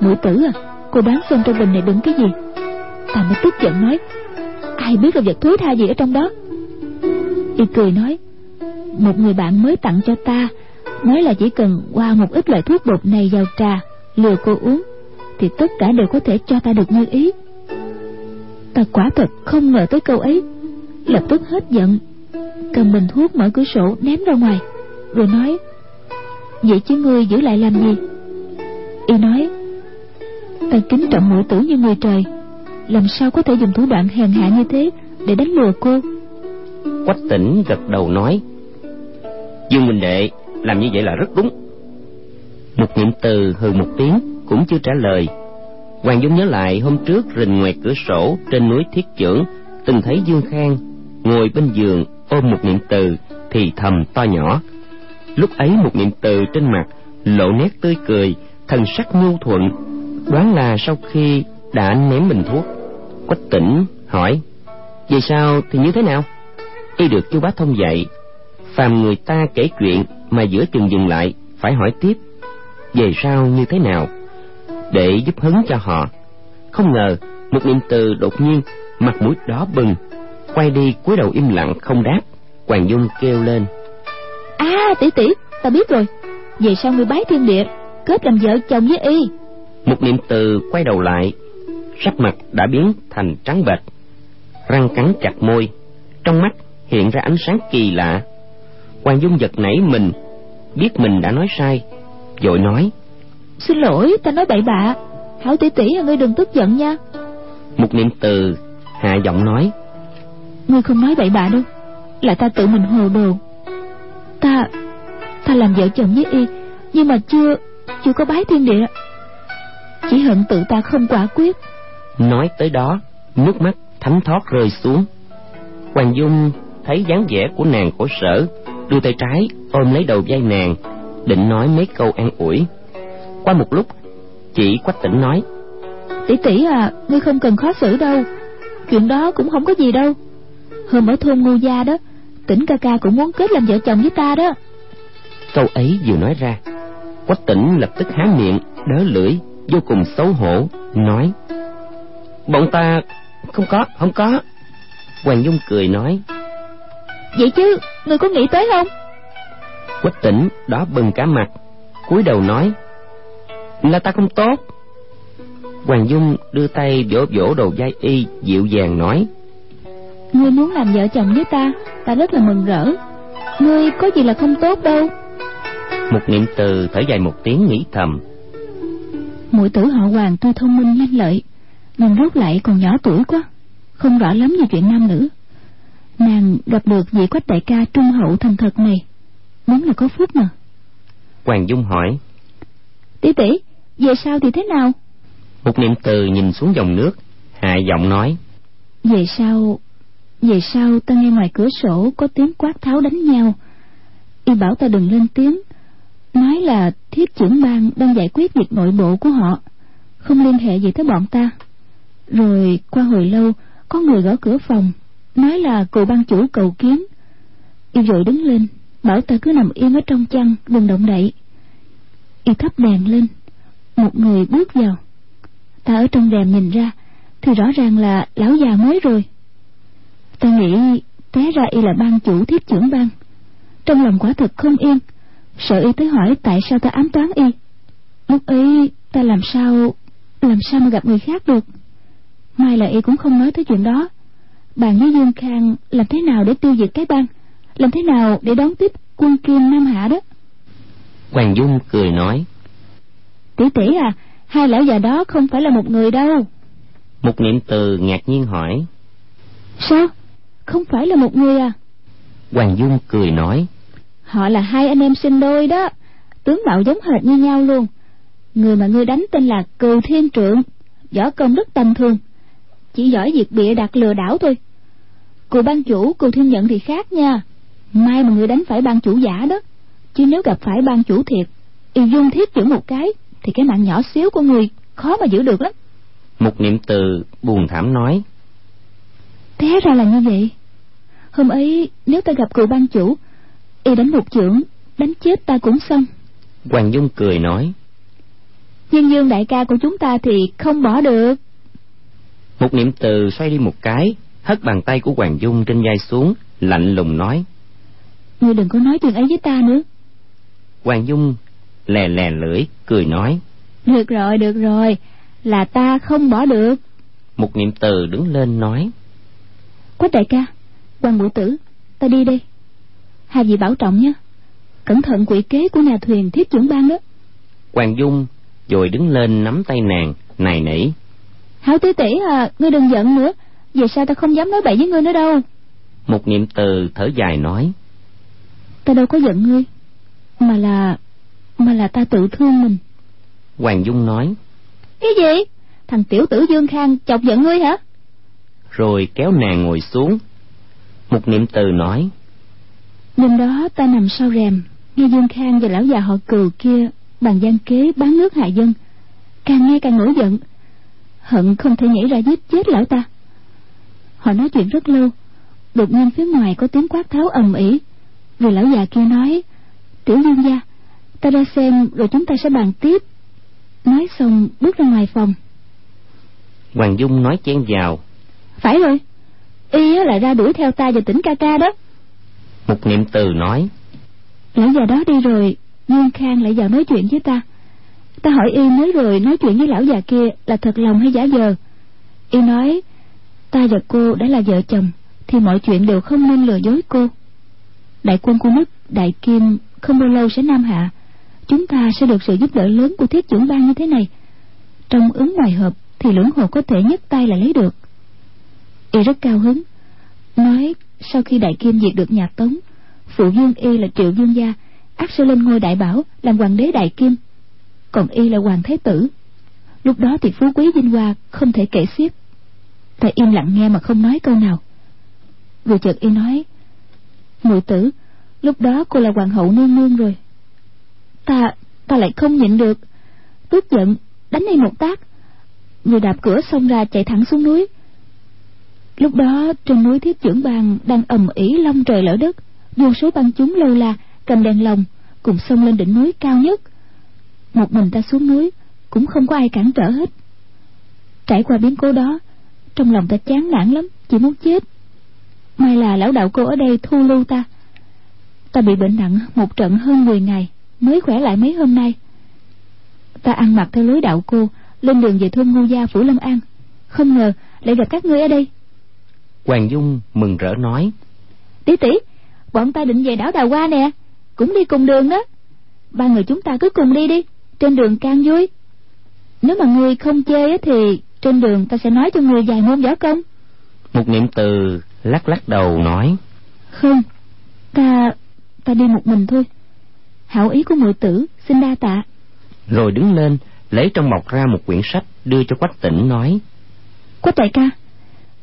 mũi tử à cô đoán xem trong bình này đựng cái gì? Ta mới tức giận nói, ai biết là vật thối tha gì ở trong đó? Y cười nói, một người bạn mới tặng cho ta, nói là chỉ cần qua một ít loại thuốc bột này vào trà, lừa cô uống, thì tất cả đều có thể cho ta được như ý. Ta quả thật không ngờ tới câu ấy, lập tức hết giận, cầm bình thuốc mở cửa sổ ném ra ngoài, rồi nói vậy chứ ngươi giữ lại làm gì? Y nói, ta kính trọng mũi tử như người trời, làm sao có thể dùng thủ đoạn hèn hạ như thế để đánh lừa cô? Quách tỉnh gật đầu nói, dương minh đệ, làm như vậy là rất đúng. Một niệm từ hừ một tiếng cũng chưa trả lời. Hoàng dung nhớ lại hôm trước rình ngoài cửa sổ trên núi thiết chưởng, từng thấy dương khang ngồi bên giường ôm một niệm từ thì thầm to nhỏ lúc ấy một niệm từ trên mặt, lộ nét tươi cười thần sắc nhu thuận. Đoán là sau khi đã ném bình thuốc, quách tỉnh hỏi về sau thì như thế nào? Y được chu bá thông dạy, phàm người ta kể chuyện mà giữa chừng dừng lại, phải hỏi tiếp, về sau như thế nào, để giúp hứng cho họ. Không ngờ, một niệm từ đột nhiên, mặt mũi đỏ bừng, quay đi cúi đầu im lặng không đáp, hoàng dung kêu lên à tỷ tỷ ta biết rồi. Về sau người bái thiên địa kết làm vợ chồng với y. Một niệm từ quay đầu lại sắc mặt đã biến thành trắng bệch răng cắn chặt môi trong mắt hiện ra ánh sáng kỳ lạ. Hoàng dung giật nảy mình biết mình đã nói sai vội nói xin lỗi ta nói bậy bạ. Hảo tỷ tỷ ngươi đừng tức giận nha. Một niệm từ hạ giọng nói ngươi không nói bậy bạ đâu là ta tự mình hồ đồ ta ta làm vợ chồng với y nhưng mà chưa chưa có bái thiên địa. Chỉ hận tự ta không quả quyết. Nói tới đó nước mắt thánh thót rơi xuống. Hoàng dung thấy dáng vẻ của nàng khổ sở đưa tay trái ôm lấy đầu vai nàng định nói mấy câu an ủi. Qua một lúc chị quách tỉnh nói tỷ tỷ à ngươi không cần khó xử đâu. Chuyện đó cũng không có gì đâu. Hôm ở thôn ngô gia đó tỉnh ca ca cũng muốn kết làm vợ chồng với ta đó. Câu ấy vừa nói ra quách tỉnh lập tức há miệng đớ lưỡi vô cùng xấu hổ nói bọn ta không có không có. Hoàng dung cười nói vậy chứ người có nghĩ tới không? Quách tỉnh đó bừng cả mặt cúi đầu nói là ta không tốt. Hoàng dung đưa tay vỗ vỗ đầu vai y dịu dàng nói ngươi muốn làm vợ chồng với ta ta rất là mừng rỡ. Ngươi có gì là không tốt đâu. Một niệm từ thở dài một tiếng nghĩ thầm. Muội tử họ hoàng tuy thông minh lanh lợi nhưng rốt lại còn nhỏ tuổi quá không rõ lắm về chuyện nam nữ. Nàng gặp được vị quách đại ca trung hậu thành thật này đúng là có phúc mà. Hoàng dung hỏi tỷ tỷ về sau thì thế nào? Một niệm từ nhìn xuống dòng nước hạ giọng nói về sau về sau, ta nghe ngoài cửa sổ có tiếng quát tháo đánh nhau. Y bảo ta đừng lên tiếng. Nói là thiết trưởng bang đang giải quyết việc nội bộ của họ. Không liên hệ gì tới bọn ta. Rồi, qua hồi lâu, có người gõ cửa phòng. Nói là cụ ban chủ cầu kiến. Y vội đứng lên, bảo ta cứ nằm yên ở trong chăn, đừng động đậy. Y thắp đèn lên. Một người bước vào. Ta ở trong rèm nhìn ra, thì rõ ràng là lão già mới rồi nghĩ té ra y là ban chủ thiết trưởng ban. Trong lòng quả thật không yên. Sợ y tới hỏi tại sao ta ám toán y. Lúc ấy ta làm sao làm sao mà gặp người khác được? Mai là y cũng không nói tới chuyện đó. Bàn với dương khang làm thế nào để tiêu diệt cái bang? Làm thế nào để đón tiếp quân kim nam hạ đó? Hoàng dung cười nói tỷ tỷ à hai lão già đó không phải là một người đâu. Một niệm từ ngạc nhiên hỏi sao không phải là một người à? Hoàng dung cười nói. Họ là hai anh em sinh đôi đó. Tướng mạo giống hệt như nhau luôn. Người mà ngươi đánh tên là cừu thiên trượng võ công rất tầm thường. Chỉ giỏi việc bịa đặt lừa đảo thôi. Cù ban chủ cù thiên nhận thì khác nha. Mai mà người đánh phải ban chủ giả đó. Chứ nếu gặp phải ban chủ thiệt y dung thiết chữ một cái thì cái mạng nhỏ xíu của người khó mà giữ được lắm. Một niệm từ buồn thảm nói té ra là như vậy. Hôm ấy nếu ta gặp cựu ban chủ y đánh một trưởng đánh chết ta cũng xong. Hoàng dung cười nói nhưng dương đại ca của chúng ta thì không bỏ được. Một niệm từ xoay đi một cái hất bàn tay của hoàng dung trên vai xuống lạnh lùng nói ngươi đừng có nói chuyện ấy với ta nữa. Hoàng dung lè lè lưỡi cười nói được rồi được rồi là ta không bỏ được. Một niệm từ đứng lên nói quách đại ca quan ngũ tử ta đi đây. Hai vị bảo trọng nhé. Cẩn thận quỷ kế của nhà thuyền thiết trưởng ban đó. Hoàng dung rồi đứng lên nắm tay nàng nài nỉ. Hảo tỷ tỷ à ngươi đừng giận nữa. Về sao ta không dám nói bậy với ngươi nữa đâu? Một niệm từ thở dài nói. Ta đâu có giận ngươi mà là mà là ta tự thương mình. Hoàng dung nói. Cái gì? Thằng tiểu tử dương khang chọc giận ngươi hả rồi kéo nàng ngồi xuống. Một niệm từ nói đêm đó ta nằm sau rèm nghe dương khang và lão già họ cừu kia bàn gian kế bán nước hại dân. Càng nghe càng nổi giận hận không thể nhảy ra giết chết lão ta. Họ nói chuyện rất lâu đột nhiên phía ngoài có tiếng quát tháo ầm ĩ. Rồi lão già kia nói tiểu dương gia ta ra xem rồi chúng ta sẽ bàn tiếp. Nói xong bước ra ngoài phòng. Hoàng dung nói chen vào phải rồi. Y lại ra đuổi theo ta và tỉnh ca ca đó. Một niệm từ nói lão già đó đi rồi dương khang lại vào nói chuyện với ta. Ta hỏi y mới rồi nói chuyện với lão già kia là thật lòng hay giả vờ. Y nói ta và cô đã là vợ chồng thì mọi chuyện đều không nên lừa dối cô. Đại quân của nước đại kim không bao lâu sẽ nam hạ. Chúng ta sẽ được sự giúp đỡ lớn của thiết trưởng ban như thế này. Trong ứng ngoài hợp thì lưỡng hồ có thể nhất tay là lấy được y rất cao hứng. Nói, sau khi đại kim diệt được nhà tống, phụ dương y là triệu dương gia ác sẽ lên ngôi đại bảo làm hoàng đế đại kim. Còn y là hoàng thế tử. Lúc đó thì phú quý vinh hoa không thể kể xiết. Ta im lặng nghe mà không nói câu nào. Vừa chợt y nói, muội tử, lúc đó cô là hoàng hậu nương nương rồi. Ta ta lại không nhịn được. Tức giận, đánh y một tác. Người đạp cửa xông ra chạy thẳng xuống núi lúc đó, trên núi thiết trưởng bang đang ầm ĩ long trời lở đất. Vô số băng chúng lâu la, cầm đèn lồng, cùng xông lên đỉnh núi cao nhất. Một mình ta xuống núi, cũng không có ai cản trở hết. Trải qua biến cố đó, trong lòng ta chán nản lắm, chỉ muốn chết. May là lão đạo cô ở đây thu lưu ta. Ta bị bệnh nặng một trận hơn 10 ngày, mới khỏe lại mấy hôm nay. Ta ăn mặc theo lối đạo cô, lên đường về thôn ngô gia, phủ lâm an. Không ngờ lại gặp các ngươi ở đây hoàng dung mừng rỡ nói. Tỷ tỷ bọn ta định về đảo đào hoa nè cũng đi cùng đường đó ba người chúng ta cứ cùng đi đi trên đường càng vui. Nếu mà ngươi không chê thì trên đường ta sẽ nói cho ngươi vài môn võ công. Một niệm từ lắc lắc đầu nói. Không ta ta đi một mình thôi. Hảo ý của muội tử xin đa tạ. Rồi đứng lên lấy trong bọc ra một quyển sách đưa cho quách tỉnh nói. Quách đại ca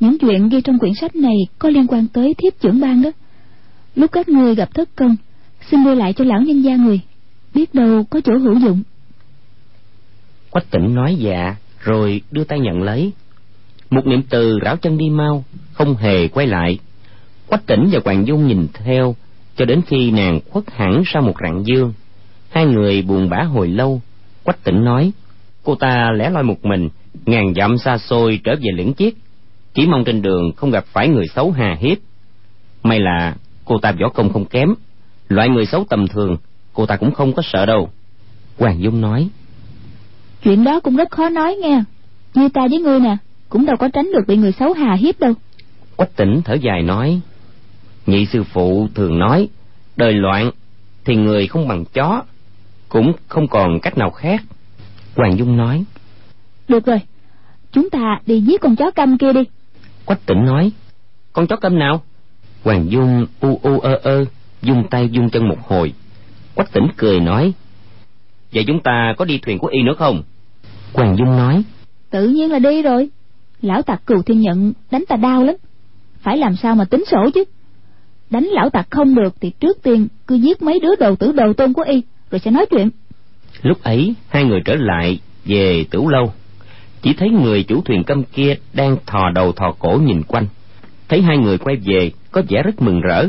những chuyện ghi trong quyển sách này có liên quan tới thiếp trưởng ban đó. Lúc các ngươi gặp thất công, xin đưa lại cho lão nhân gia người, biết đâu có chỗ hữu dụng. Quách tỉnh nói dạ rồi đưa tay nhận lấy. Một niệm từ rảo chân đi mau, không hề quay lại. Quách tỉnh và hoàng dung nhìn theo, cho đến khi nàng khuất hẳn sau một rặng dương. Hai người buồn bã hồi lâu. Quách tỉnh nói, cô ta lẻ loi một mình, ngàn dặm xa xôi trở về liễn chiết chỉ mong trên đường không gặp phải người xấu hà hiếp. May là cô ta võ công không kém. Loại người xấu tầm thường cô ta cũng không có sợ đâu. Hoàng dung nói. Chuyện đó cũng rất khó nói nghe. Như ta với ngươi nè cũng đâu có tránh được bị người xấu hà hiếp đâu. Quách tỉnh thở dài nói. Nhị sư phụ thường nói đời loạn thì người không bằng chó cũng không còn cách nào khác. Hoàng dung nói. Được rồi chúng ta đi giết con chó câm kia đi quách tỉnh nói con chó câm nào? Hoàng dung u u ơ ơ dung tay dung chân một hồi. Quách tỉnh cười nói vậy chúng ta có đi thuyền của y nữa không? Hoàng dung nói tự nhiên là đi rồi. Lão tặc cừu thiên nhận đánh ta đau lắm. Phải làm sao mà tính sổ chứ? Đánh lão tặc không được thì trước tiên cứ giết mấy đứa đầu tử đầu tôn của y rồi sẽ nói chuyện. Lúc ấy hai người trở lại về tửu lâu chỉ thấy người chủ thuyền câm kia đang thò đầu thò cổ nhìn quanh. Thấy hai người quay về, có vẻ rất mừng rỡ.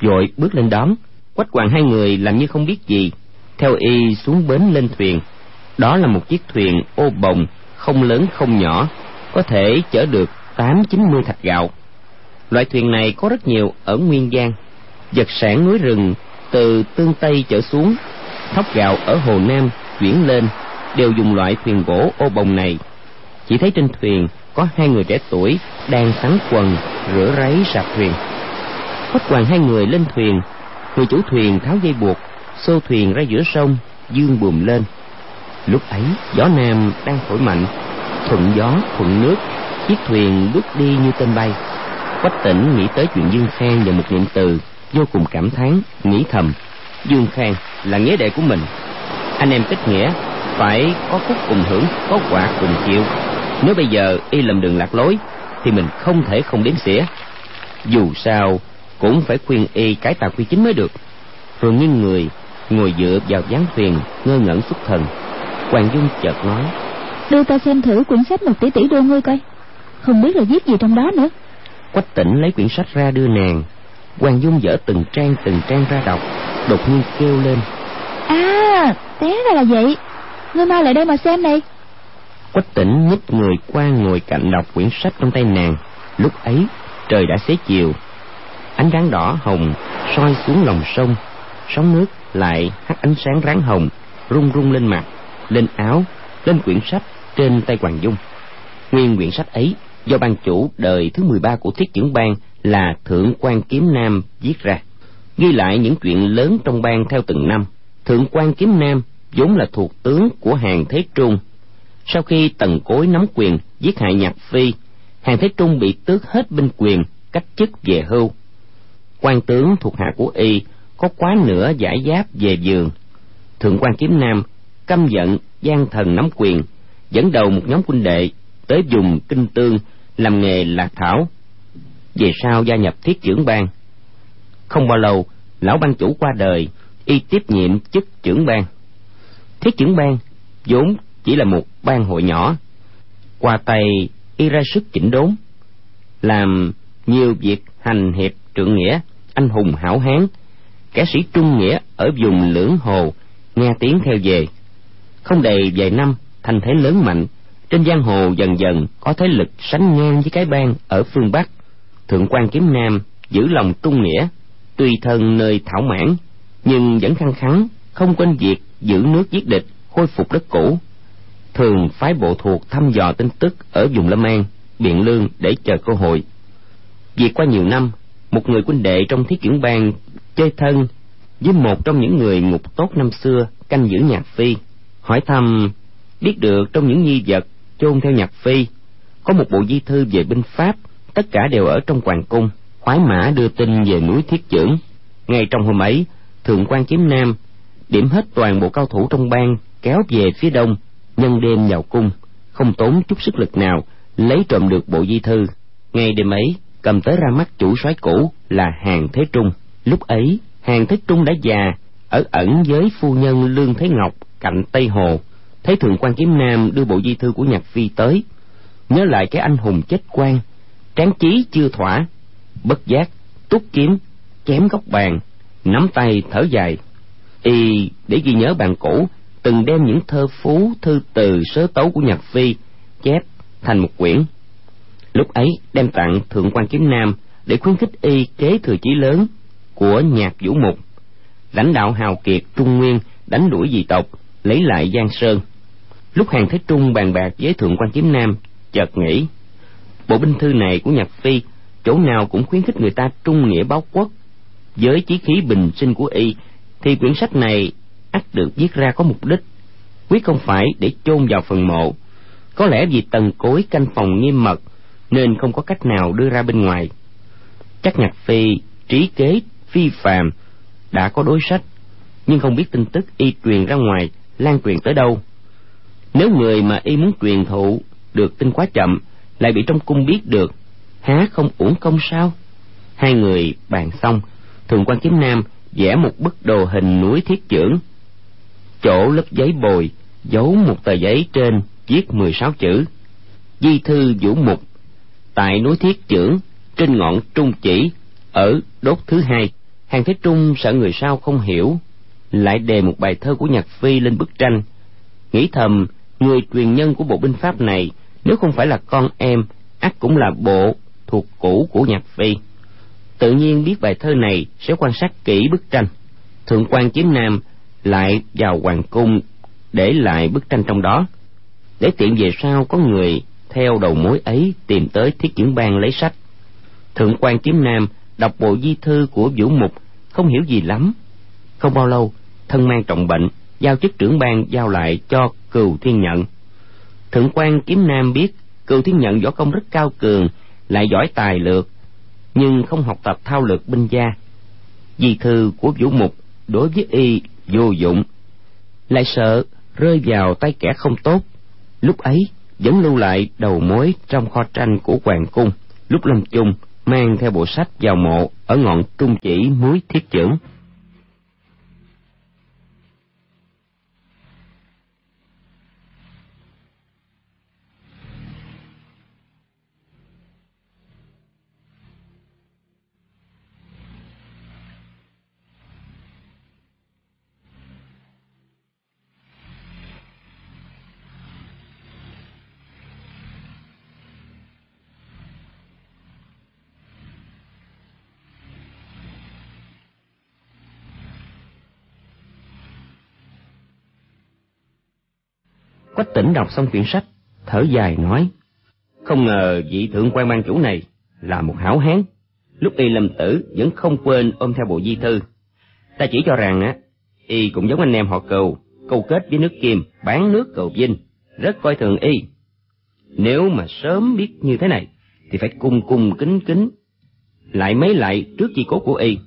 Vội bước lên đón. Quách hoàng hai người làm như không biết gì, theo y xuống bến lên thuyền. Đó là một chiếc thuyền ô bồng, không lớn không nhỏ, có thể chở được tám, chín mươi thạch gạo. Loại thuyền này có rất nhiều ở nguyên giang. Vật sản núi rừng, từ tương tây trở xuống, thóc gạo ở hồ nam chuyển lên, đều dùng loại thuyền gỗ ô bồng này chỉ thấy trên thuyền có hai người trẻ tuổi đang sắn quần, rửa ráy, sạp thuyền. Quách hoàng hai người lên thuyền. Người chủ thuyền tháo dây buộc, xô thuyền ra giữa sông, dương buồm lên. Lúc ấy, gió nam đang thổi mạnh, thuận gió, thuận nước, chiếc thuyền bước đi như tên bay. Quách tỉnh nghĩ tới chuyện dương khang và một niệm từ, vô cùng cảm thán, nghĩ thầm. Dương khang là nghĩa đệ của mình. Anh em kết nghĩa, phải có phúc cùng hưởng, có quả cùng chịu nếu bây giờ y lầm đường lạc lối thì mình không thể không đếm xỉa. Dù sao cũng phải khuyên y cái tà quy chính mới được. Rồi nghiêng người ngồi dựa vào gián thuyền ngơ ngẩn xuất thần. Hoàng dung chợt nói đưa ta xem thử quyển sách một tỷ tỷ đô ngươi coi. Không biết là viết gì trong đó nữa. Quách tỉnh lấy quyển sách ra đưa nàng. Hoàng dung dở từng trang từng trang ra đọc đột nhiên kêu lên. À té ra là vậy. Ngươi mau lại đây mà xem này quách tỉnh nhích người qua ngồi cạnh đọc quyển sách trong tay nàng. Lúc ấy, trời đã xế chiều. Ánh ráng đỏ hồng soi xuống lòng sông. Sóng nước lại hắt ánh sáng ráng hồng, rung rung lên mặt, lên áo, lên quyển sách trên tay hoàng dung. Nguyên quyển sách ấy do ban chủ đời thứ 13 của thiết trưởng bang là thượng quan kiếm nam viết ra. Ghi lại những chuyện lớn trong bang theo từng năm. Thượng quan kiếm nam vốn là thuộc tướng của hàng thế trung sau khi tần cối nắm quyền giết hại nhạc phi, hàng thế trung bị tước hết binh quyền, cách chức về hưu. Quan tướng thuộc hạ của y có quá nửa giải giáp về giường. Thượng quan kiếm nam căm giận gian thần nắm quyền, dẫn đầu một nhóm quân đệ tới vùng kinh tương làm nghề lạc thảo. Về sau gia nhập thiết trưởng bang. Không bao lâu, lão ban chủ qua đời, y tiếp nhiệm chức trưởng bang. Thiết trưởng bang vốn chỉ là một bang hội nhỏ. Qua tay, y ra sức chỉnh đốn, làm nhiều việc hành hiệp trượng nghĩa, anh hùng hảo hán, kẻ sĩ trung nghĩa ở vùng lưỡng hồ, nghe tiếng theo về. Không đầy vài năm, thành thế lớn mạnh, trên giang hồ dần dần có thế lực sánh ngang với cái bang ở phương bắc. Thượng quan kiếm nam giữ lòng trung nghĩa tùy thân nơi thảo mãn, nhưng vẫn khăng khắng không quên việc giữ nước giết địch, khôi phục đất cũ thường phái bộ thuộc thăm dò tin tức ở vùng lâm an, biện lương để chờ cơ hội. Vì qua nhiều năm, một người quân đệ trong thiết kiểm bang chơi thân với một trong những người ngục tốt năm xưa canh giữ nhạc phi, hỏi thăm, biết được trong những nghi vật chôn theo nhạc phi, có một bộ di thư về binh pháp, tất cả đều ở trong hoàng cung, khoái mã đưa tin về núi thiết chưởng. Ngay trong hôm ấy, thượng quan kiếm nam điểm hết toàn bộ cao thủ trong bang kéo về phía đông nhân đêm vào cung, không tốn chút sức lực nào, lấy trộm được bộ di thư. Ngay đêm ấy, cầm tới ra mắt chủ soái cũ là hàng thế trung. Lúc ấy, hàng thế trung đã già, ở ẩn với phu nhân lương thế ngọc, cạnh tây hồ. Thấy thượng quan kiếm nam đưa bộ di thư của nhạc phi tới, nhớ lại cái anh hùng chết quan, tráng chí chưa thỏa, bất giác, túc kiếm, chém góc bàn, nắm tay thở dài. Y, để ghi nhớ bạn cũ từng đem những thơ phú, thư từ, sớ tấu của nhạc phi chép thành một quyển. Lúc ấy đem tặng thượng quan kiếm nam để khuyến khích y kế thừa chí lớn của nhạc vũ mục. Lãnh đạo hào kiệt trung nguyên đánh đuổi dị tộc, lấy lại giang sơn. Lúc hàng thế trung bàn bạc với thượng quan kiếm nam, chợt nghĩ, bộ binh thư này của nhạc phi, chỗ nào cũng khuyến khích người ta trung nghĩa báo quốc. Với chí khí bình sinh của y, thì quyển sách này ắt được viết ra có mục đích, quyết không phải để chôn vào phần mộ. Có lẽ vì tầng cối canh phòng nghiêm mật, nên không có cách nào đưa ra bên ngoài. Chắc nhạc phi, trí kế, phi phàm đã có đối sách, nhưng không biết tin tức y truyền ra ngoài lan truyền tới đâu. Nếu người mà y muốn truyền thụ được tin quá chậm, lại bị trong cung biết được, há không uổng công sao? Hai người bàn xong thường quan kiếm nam vẽ một bức đồ hình núi thiết chưởng chỗ lớp giấy bồi, giấu một tờ giấy trên viết mười sáu chữ. Di thư vũ mục, tại núi thiết trưởng trên ngọn trung chỉ, ở đốt thứ hai. Hàng thế trung sợ người sau không hiểu, lại đề một bài thơ của nhạc phi lên bức tranh. Nghĩ thầm, người truyền nhân của bộ binh pháp này, nếu không phải là con em, ắt cũng là bộ thuộc cũ của nhạc phi. Tự nhiên biết bài thơ này sẽ quan sát kỹ bức tranh. Thượng quan chiếm nam lại vào hoàng cung để lại bức tranh trong đó. Để tiện về sau có người theo đầu mối ấy tìm tới thiết chưởng bang lấy sách. Thượng quan kiếm nam đọc bộ di thư của vũ mục không hiểu gì lắm. Không bao lâu, thân mang trọng bệnh, giao chức trưởng bang giao lại cho cừu thiên nhận. Thượng quan kiếm nam biết cừu thiên nhận võ công rất cao cường, lại giỏi tài lược, nhưng không học tập thao lược binh gia. Di thư của vũ mục đối với y vô dụng. Lại sợ rơi vào tay kẻ không tốt, lúc ấy vẫn lưu lại đầu mối trong kho tranh của hoàng cung, lúc lâm chung mang theo bộ sách vào mộ ở ngọn trung chỉ muối thiết trưởng. Quách tỉnh đọc xong quyển sách, thở dài nói, không ngờ vị thượng quan ban chủ này là một hảo hán. Lúc y lâm tử vẫn không quên ôm theo bộ di thư. Ta chỉ cho rằng á, y cũng giống anh em họ cừu, câu kết với nước kim, bán nước cầu vinh, rất coi thường y. Nếu mà sớm biết như thế này, thì phải cung cung kính kính. Lại mấy lại trước chi cố của y,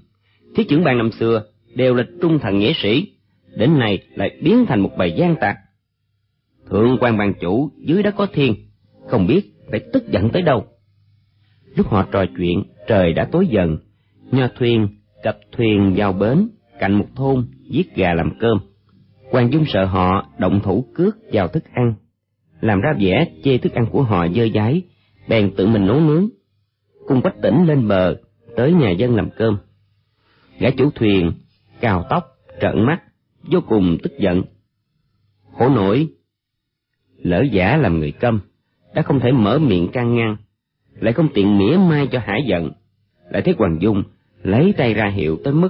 thiết trưởng ban năm xưa đều là trung thần nghĩa sĩ, đến nay lại biến thành một bài gian tạc thượng quan bàn chủ dưới đã có thiên, không biết phải tức giận tới đâu. Lúc họ trò chuyện, trời đã tối dần. Nho thuyền cập thuyền vào bến, cạnh một thôn, giết gà làm cơm. Hoàng dung sợ họ, động thủ cướp vào thức ăn. Làm ra vẻ chê thức ăn của họ dơ dái, bèn tự mình nấu nướng. Cùng quách tỉnh lên bờ, tới nhà dân làm cơm. Gã chủ thuyền cào tóc, trợn mắt, vô cùng tức giận. Khổ nổi lỡ giả làm người câm, đã không thể mở miệng can ngăn, lại không tiện mỉa mai cho hải giận, lại thấy hoàng dung lấy tay ra hiệu tới mức,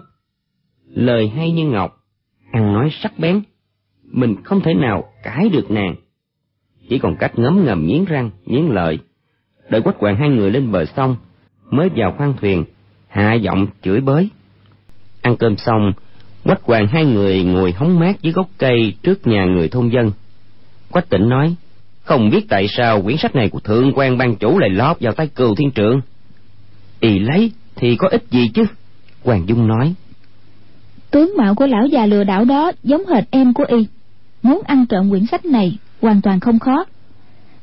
lời hay như ngọc, ăn nói sắc bén, mình không thể nào cãi được nàng. Chỉ còn cách ngấm ngầm nghiến răng, nghiến lợi, đợi quách hoàng hai người lên bờ sông, mới vào khoang thuyền, hạ giọng chửi bới. Ăn cơm xong, quách hoàng hai người ngồi hóng mát dưới gốc cây trước nhà người thôn dân quách tỉnh nói không biết tại sao quyển sách này của thượng quan ban chủ lại lót vào tay cừu thiên trượng y lấy thì có ích gì chứ? Hoàng dung nói tướng mạo của lão già lừa đảo đó giống hệt em của y. Muốn ăn trộm quyển sách này hoàn toàn không khó.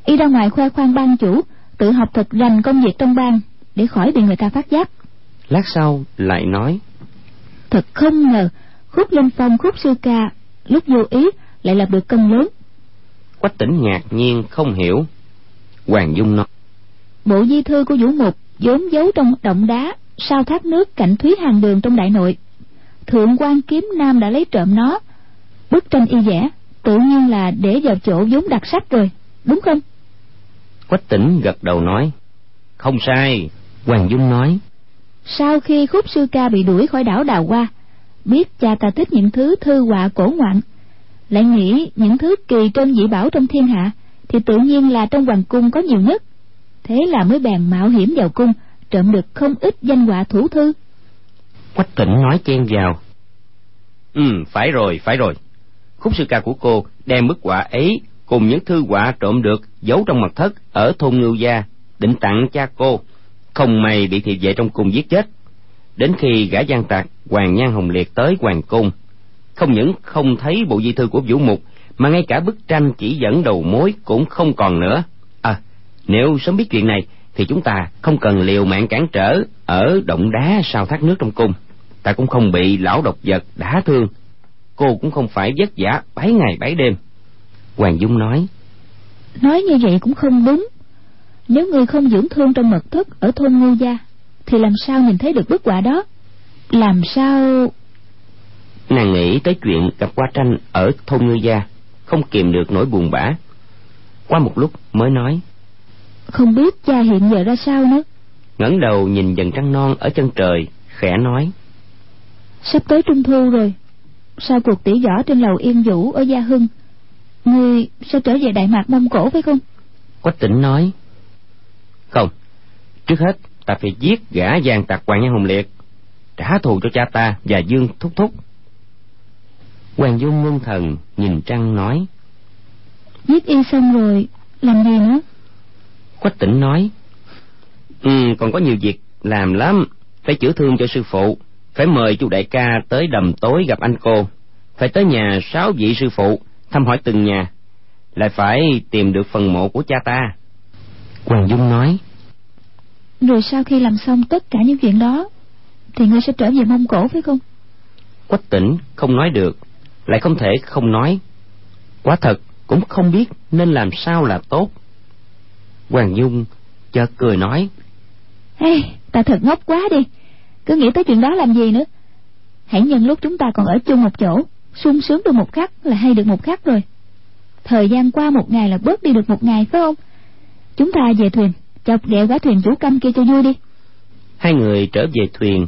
Y ra ngoài khoe khoang ban chủ tự học thật rành công việc trong bang để khỏi bị người ta phát giác. Lát sau lại nói thật không ngờ khúc linh phong khúc sư ca lúc vô ý lại lập được cân lớn quách tỉnh ngạc nhiên không hiểu. Hoàng dung nói bộ di thư của vũ mục vốn giấu trong động đá sau thác nước cạnh thúy hàng đường trong đại nội. Thượng quan kiếm nam đã lấy trộm nó bức tranh y vẽ tự nhiên là để vào chỗ vốn đặt sách rồi đúng không? Quách tỉnh gật đầu nói không sai hoàng dung nói. Sau khi khúc sư ca bị đuổi khỏi đảo đào hoa biết cha ta thích những thứ thư họa cổ ngoạn lại nghĩ những thứ kỳ trân dị bảo trong thiên hạ thì tự nhiên là trong hoàng cung có nhiều nhất. Thế là mới bèn mạo hiểm vào cung, trộm được không ít danh họa thủ thư. Quách tỉnh nói chen vào. Ừ phải rồi phải rồi. Khúc sư ca của cô đem bức họa ấy cùng những thư họa trộm được giấu trong mật thất ở thôn ngưu gia, định tặng cha cô. Không may bị thị vệ trong cung giết chết. Đến khi gã gian tạc hoàng nhan hồng liệt tới hoàng cung không những không thấy bộ di thư của vũ mục, mà ngay cả bức tranh chỉ dẫn đầu mối cũng không còn nữa. À nếu sớm biết chuyện này, thì chúng ta không cần liều mạng cản trở ở động đá sau thác nước trong cung. Ta cũng không bị lão độc vật đả thương. Cô cũng không phải vất vả bảy ngày bảy đêm. Hoàng dung nói nói như vậy cũng không đúng. Nếu người không dưỡng thương trong mật thất ở thôn ngô gia, thì làm sao nhìn thấy được bức họa đó? Làm sao nàng nghĩ tới chuyện gặp qua tranh ở thôn ngư gia không kìm được nỗi buồn bã. Qua một lúc mới nói không biết cha hiện giờ ra sao nữa. ngẩng đầu nhìn dần trăng non ở chân trời khẽ nói sắp tới trung thu rồi. Sau cuộc tỉ võ trên lầu yên vũ ở gia hưng ngươi sẽ trở về đại mạc mông cổ phải không? Quách tỉnh nói không trước hết ta phải giết gã giang tặc hoàng nhân hùng liệt trả thù cho cha ta và dương thúc thúc hoàng dung ngưng thần nhìn trăng nói giết y xong rồi làm gì nữa? Quách tỉnh nói ừ còn có nhiều việc làm lắm phải chữa thương cho sư phụ phải mời chu đại ca tới đầm tối gặp anh cô phải tới nhà sáu vị sư phụ thăm hỏi từng nhà lại phải tìm được phần mộ của cha ta. Hoàng dung nói rồi sau khi làm xong tất cả những chuyện đó thì ngươi sẽ trở về mông cổ phải không? Quách tỉnh không nói được lại không thể không nói quả thật cũng không biết nên làm sao là tốt. Hoàng dung chợt cười nói Ê, ta thật ngốc quá đi cứ nghĩ tới chuyện đó làm gì nữa. Hãy nhân lúc chúng ta còn ở chung một chỗ sung sướng được một khắc là hay được một khắc rồi. Thời gian qua một ngày là bớt đi được một ngày phải không? Chúng ta về thuyền chọc ghẹo gã thuyền chủ câm kia cho vui đi. Hai người trở về thuyền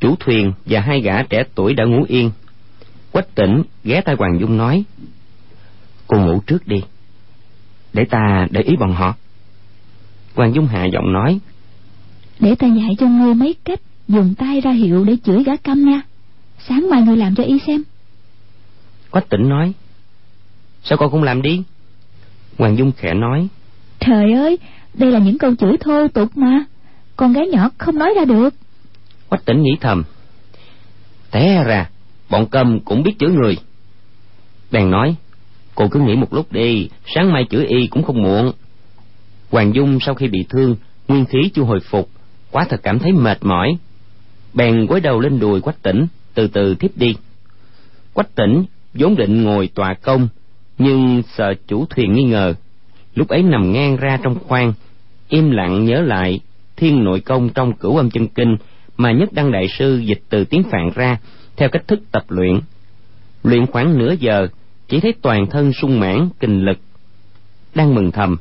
chủ thuyền và hai gã trẻ tuổi đã ngủ yên quách tỉnh ghé tai hoàng dung nói cô ngủ trước đi để ta để ý bọn họ. Hoàng dung hạ giọng nói để ta dạy cho ngươi mấy cách dùng tay ra hiệu để chửi gã câm nha. Sáng mai ngươi làm cho y xem. Quách tỉnh nói sao con không làm đi? Hoàng dung khẽ nói trời ơi đây là những câu chửi thô tục mà. Con gái nhỏ không nói ra được. Quách tỉnh nghĩ thầm té ra bọn cầm cũng biết chửi người. Bèn nói, cô cứ nghĩ một lúc đi, sáng mai chửi y cũng không muộn. Hoàng dung sau khi bị thương, nguyên khí chưa hồi phục, quá thật cảm thấy mệt mỏi. Bèn gối đầu lên đùi quách tỉnh, từ từ thiếp đi. Quách tỉnh vốn định ngồi tọa công, nhưng sợ chủ thuyền nghi ngờ. Lúc ấy nằm ngang ra trong khoang, im lặng nhớ lại thiên nội công trong cửu âm chân kinh mà nhất đăng đại sư dịch từ tiếng phạn ra theo cách thức tập luyện luyện khoảng nửa giờ chỉ thấy toàn thân sung mãn kinh lực. Đang mừng thầm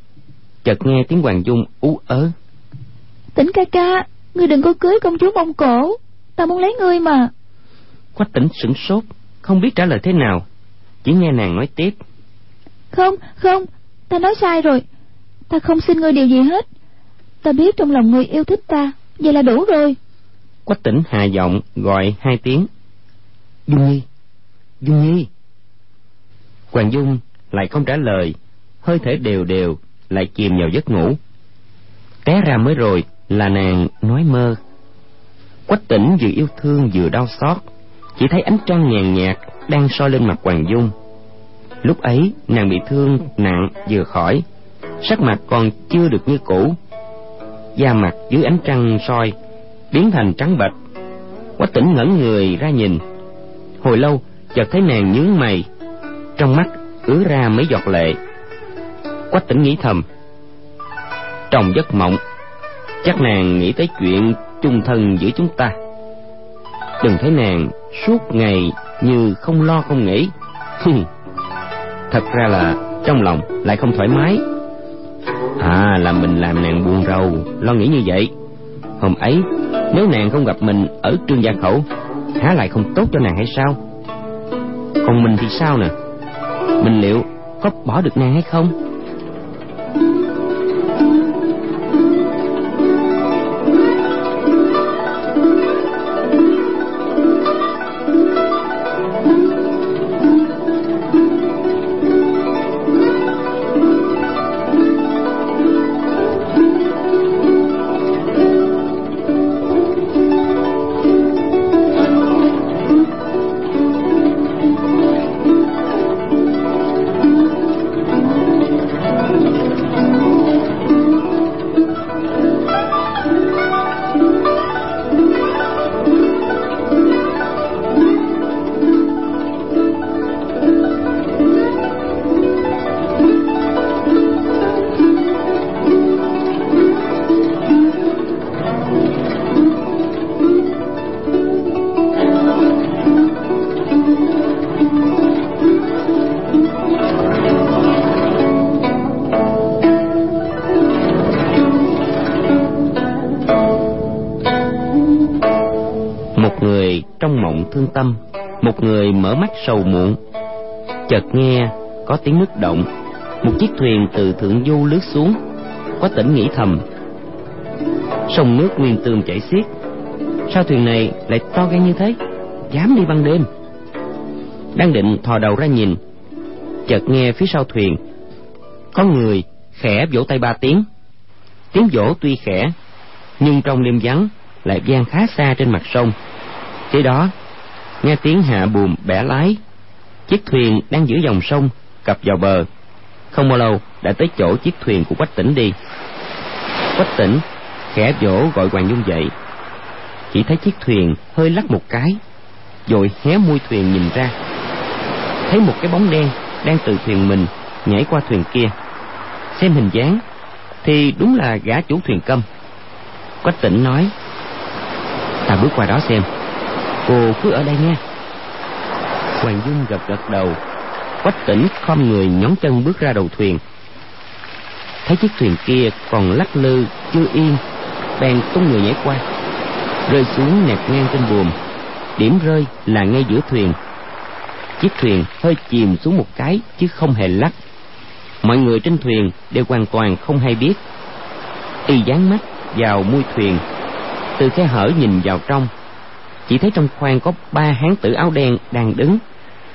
chợt nghe tiếng hoàng dung ú ớ. Tỉnh ca ca ngươi đừng có cưới công chúa mông cổ. Ta muốn lấy ngươi mà. Quách tỉnh sửng sốt không biết trả lời thế nào chỉ nghe nàng nói tiếp. Không không ta nói sai rồi. Ta không xin ngươi điều gì hết. Ta biết trong lòng ngươi yêu thích ta vậy là đủ rồi. Quách tỉnh hạ giọng gọi hai tiếng dung nhi. Dung nhi. Hoàng dung lại không trả lời. Hơi thể đều đều lại chìm vào giấc ngủ. Té ra mới rồi là nàng nói mơ. Quách tỉnh vừa yêu thương vừa đau xót, chỉ thấy ánh trăng nhàn nhạt đang soi lên mặt hoàng dung. Lúc ấy, nàng bị thương nặng vừa khỏi, sắc mặt còn chưa được như cũ. Da mặt dưới ánh trăng soi biến thành trắng bệch. Quách tỉnh ngẩn người ra nhìn hồi lâu, chợt thấy nàng nhướng mày. Trong mắt ứa ra mấy giọt lệ. Quách tỉnh nghĩ thầm. Trong giấc mộng, chắc nàng nghĩ tới chuyện chung thân giữa chúng ta. Đừng thấy nàng suốt ngày như không lo không nghĩ. Thật ra là trong lòng lại không thoải mái. À là mình làm nàng buồn rầu, lo nghĩ như vậy. Hôm ấy, nếu nàng không gặp mình ở trương gia khẩu há lại không tốt cho nàng hay sao? Còn mình thì sao nè? Mình liệu có bỏ được nàng hay không? Động. Một chiếc thuyền từ thượng du lướt xuống, có tỉnh nghĩ thầm. Sông nước nguyên tương chảy xiết. Sao thuyền này lại to gan như thế? Dám đi ban đêm. Đang định thò đầu ra nhìn, chợt nghe phía sau thuyền, có người khẽ vỗ tay ba tiếng. Tiếng vỗ tuy khẽ, nhưng trong đêm vắng lại vang khá xa trên mặt sông. Kế đó, nghe tiếng hạ buồm bẻ lái, chiếc thuyền đang giữa dòng sông cập vào bờ. Không bao lâu, đã tới chỗ chiếc thuyền của quách tỉnh đi. Quách tỉnh khẽ vỗ gọi hoàng dung dậy. Chỉ thấy chiếc thuyền hơi lắc một cái, rồi hé mui thuyền nhìn ra. Thấy một cái bóng đen đang từ thuyền mình nhảy qua thuyền kia. Xem hình dáng thì đúng là gã chủ thuyền câm. Quách tỉnh nói, ta bước qua đó xem. Cô cứ ở đây nghe. Hoàng dung gật gật đầu quách tỉnh khom người nhón chân bước ra đầu thuyền. Thấy chiếc thuyền kia còn lắc lư, chưa yên, bèn tung người nhảy qua. Rơi xuống nẹp ngang trên buồm. Điểm rơi là ngay giữa thuyền. Chiếc thuyền hơi chìm xuống một cái, chứ không hề lắc. Mọi người trên thuyền đều hoàn toàn không hay biết. Y dán mắt vào mui thuyền. Từ khe hở nhìn vào trong, chỉ thấy trong khoang có ba hán tử áo đen đang đứng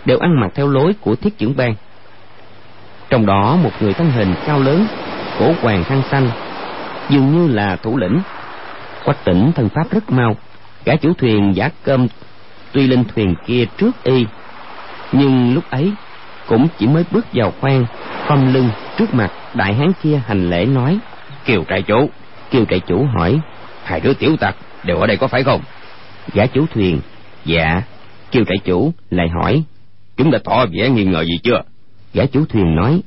đều ăn mặc theo lối của thiết trưởng bang. Trong đó một người thân hình cao lớn, cổ hoàng khăn xanh, dường như là thủ lĩnh. Quách tỉnh thân pháp rất mau gã chủ thuyền giả cơm, tuy lên thuyền kia trước y, nhưng lúc ấy cũng chỉ mới bước vào khoang khom lưng trước mặt đại hán kia hành lễ nói, kiều trại chủ. Kiều trại chủ hỏi, hai đứa tiểu tặc đều ở đây có phải không? Gã chủ thuyền dạ. Kiều trại chủ lại hỏi chúng đã tỏ vẻ nghi ngờ gì chưa? Gã chủ thuyền nói.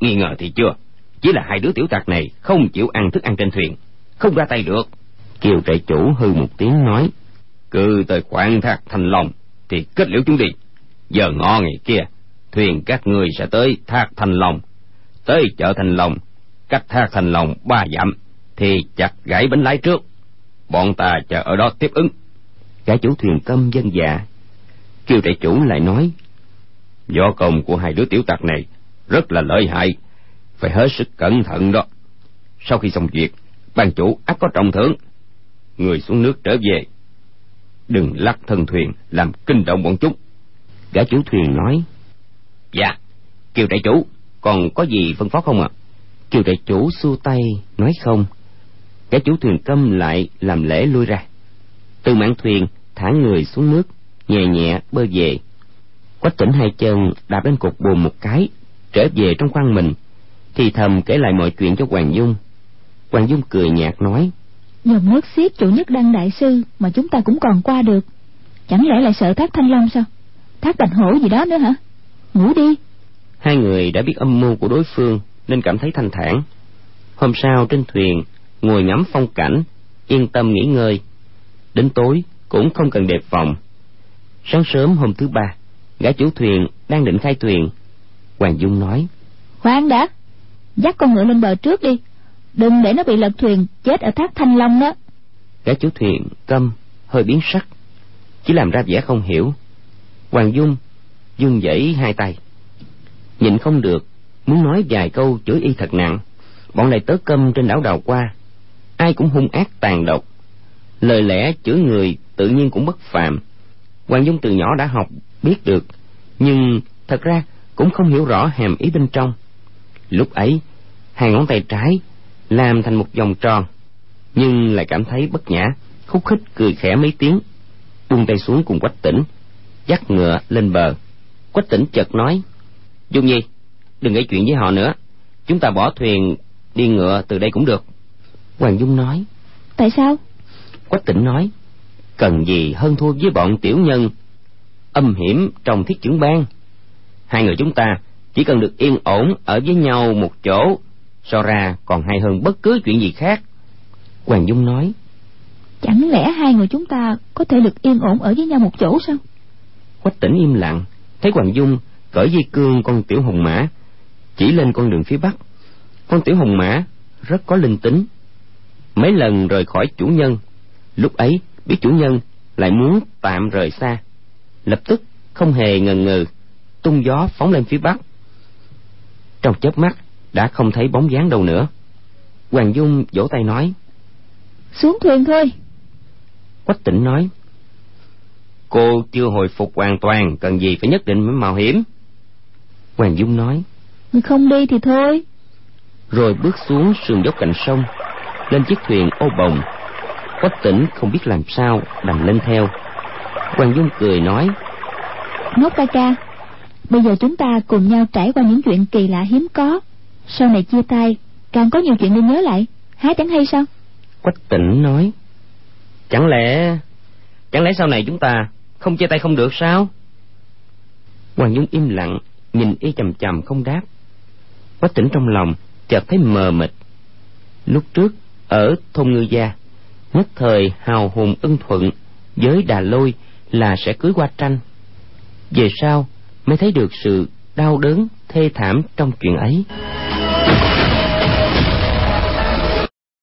Nghi ngờ thì chưa. Chỉ là hai đứa tiểu tặc này không chịu ăn thức ăn trên thuyền. Không ra tay được. Kiều trại chủ hư một tiếng nói. Cứ tới khoản thác thành lòng thì kết liễu chúng đi. Giờ ngọ ngày kia thuyền các người sẽ tới thác thành lòng. Tới chợ thành lòng cách thác thành lòng ba dặm thì chặt gãy bánh lái trước. Bọn ta chờ ở đó tiếp ứng. Gã chủ thuyền câm dân dạ. Kiều trại chủ lại nói võ công của hai đứa tiểu tặc này rất là lợi hại. Phải hết sức cẩn thận đó. Sau khi xong việc ban chủ ắt có trọng thưởng. Người xuống nước trở về. Đừng lắc thân thuyền làm kinh động bọn chúng. Gã chủ thuyền nói dạ kiều trại chủ còn có gì phân phó không ạ? À? kiều trại chủ xua tay nói không. Gã chủ thuyền câm lại làm lễ lui ra. Từ mạn thuyền thả người xuống nước nhẹ nhẹ bơi về quách tỉnh hai chân đạp lên cột buồm một cái trở về trong khoang mình. Thì thầm kể lại mọi chuyện cho hoàng dung. Hoàng dung cười nhạt nói dòng nước xiết chủ nhất đăng đại sư mà chúng ta cũng còn qua được. Chẳng lẽ lại sợ thác thanh long sao? Thác bạch hổ gì đó nữa hả? Ngủ đi. Hai người đã biết âm mưu của đối phương nên cảm thấy thanh thản. Hôm sau trên thuyền ngồi ngắm phong cảnh yên tâm nghỉ ngơi. Đến tối cũng không cần đề phòng sáng sớm hôm thứ ba gã chủ thuyền đang định khai thuyền. Hoàng dung nói. Khoan đã dắt con ngựa lên bờ trước đi. Đừng để nó bị lật thuyền chết ở thác thanh long đó. Gã chủ thuyền câm hơi biến sắc chỉ làm ra vẻ không hiểu. Hoàng dung dung dãy hai tay. Nhịn không được muốn nói vài câu chửi y thật nặng. Bọn này tớ câm trên đảo đào qua ai cũng hung ác tàn độc. Lời lẽ chửi người tự nhiên cũng bất phàm. Hoàng dung từ nhỏ đã học biết được nhưng thật ra cũng không hiểu rõ hàm ý bên trong. Lúc ấy hai ngón tay trái làm thành một vòng tròn nhưng lại cảm thấy bất nhã khúc khích cười khẽ mấy tiếng buông tay xuống cùng quách tỉnh dắt ngựa lên bờ. Quách tỉnh chợt nói dung nhi đừng gây chuyện với họ nữa chúng ta bỏ thuyền đi ngựa từ đây cũng được. Hoàng dung nói tại sao? Quách tỉnh nói cần gì hơn thua với bọn tiểu nhân âm hiểm trong thiết trưởng ban hai người chúng ta chỉ cần được yên ổn ở với nhau một chỗ so ra còn hay hơn bất cứ chuyện gì khác. Hoàng dung nói chẳng lẽ hai người chúng ta có thể được yên ổn ở với nhau một chỗ sao? Quách tỉnh im lặng thấy hoàng dung cởi dây cương con tiểu hồng mã chỉ lên con đường phía bắc. Con tiểu hồng mã rất có linh tính. Mấy lần rời khỏi chủ nhân lúc ấy biết chủ nhân lại muốn tạm rời xa lập tức không hề ngần ngừ tung gió phóng lên phía bắc. Trong chớp mắt đã không thấy bóng dáng đâu nữa. Hoàng dung vỗ tay nói xuống thuyền thôi. Quách tỉnh nói cô chưa hồi phục hoàn toàn cần gì phải nhất định phải mạo hiểm? Hoàng dung nói không đi thì thôi. Rồi bước xuống sườn dốc cạnh sông lên chiếc thuyền ô bồng. Quách tỉnh không biết làm sao đành lên theo hoàng dung cười nói ngốc ca ca bây giờ chúng ta cùng nhau trải qua những chuyện kỳ lạ hiếm có. Sau này chia tay càng có nhiều chuyện nên nhớ lại. Há chẳng hay sao? Quách tỉnh nói chẳng lẽ chẳng lẽ sau này chúng ta không chia tay không được sao? Hoàng dung im lặng nhìn y chằm chằm không đáp. Quách tỉnh trong lòng chợt thấy mờ mịt. Lúc trước ở thôn ngư gia nhất thời hào hùng ưng thuận với đà lôi là sẽ cưới qua tranh. Về sau mới thấy được sự đau đớn, thê thảm trong chuyện ấy.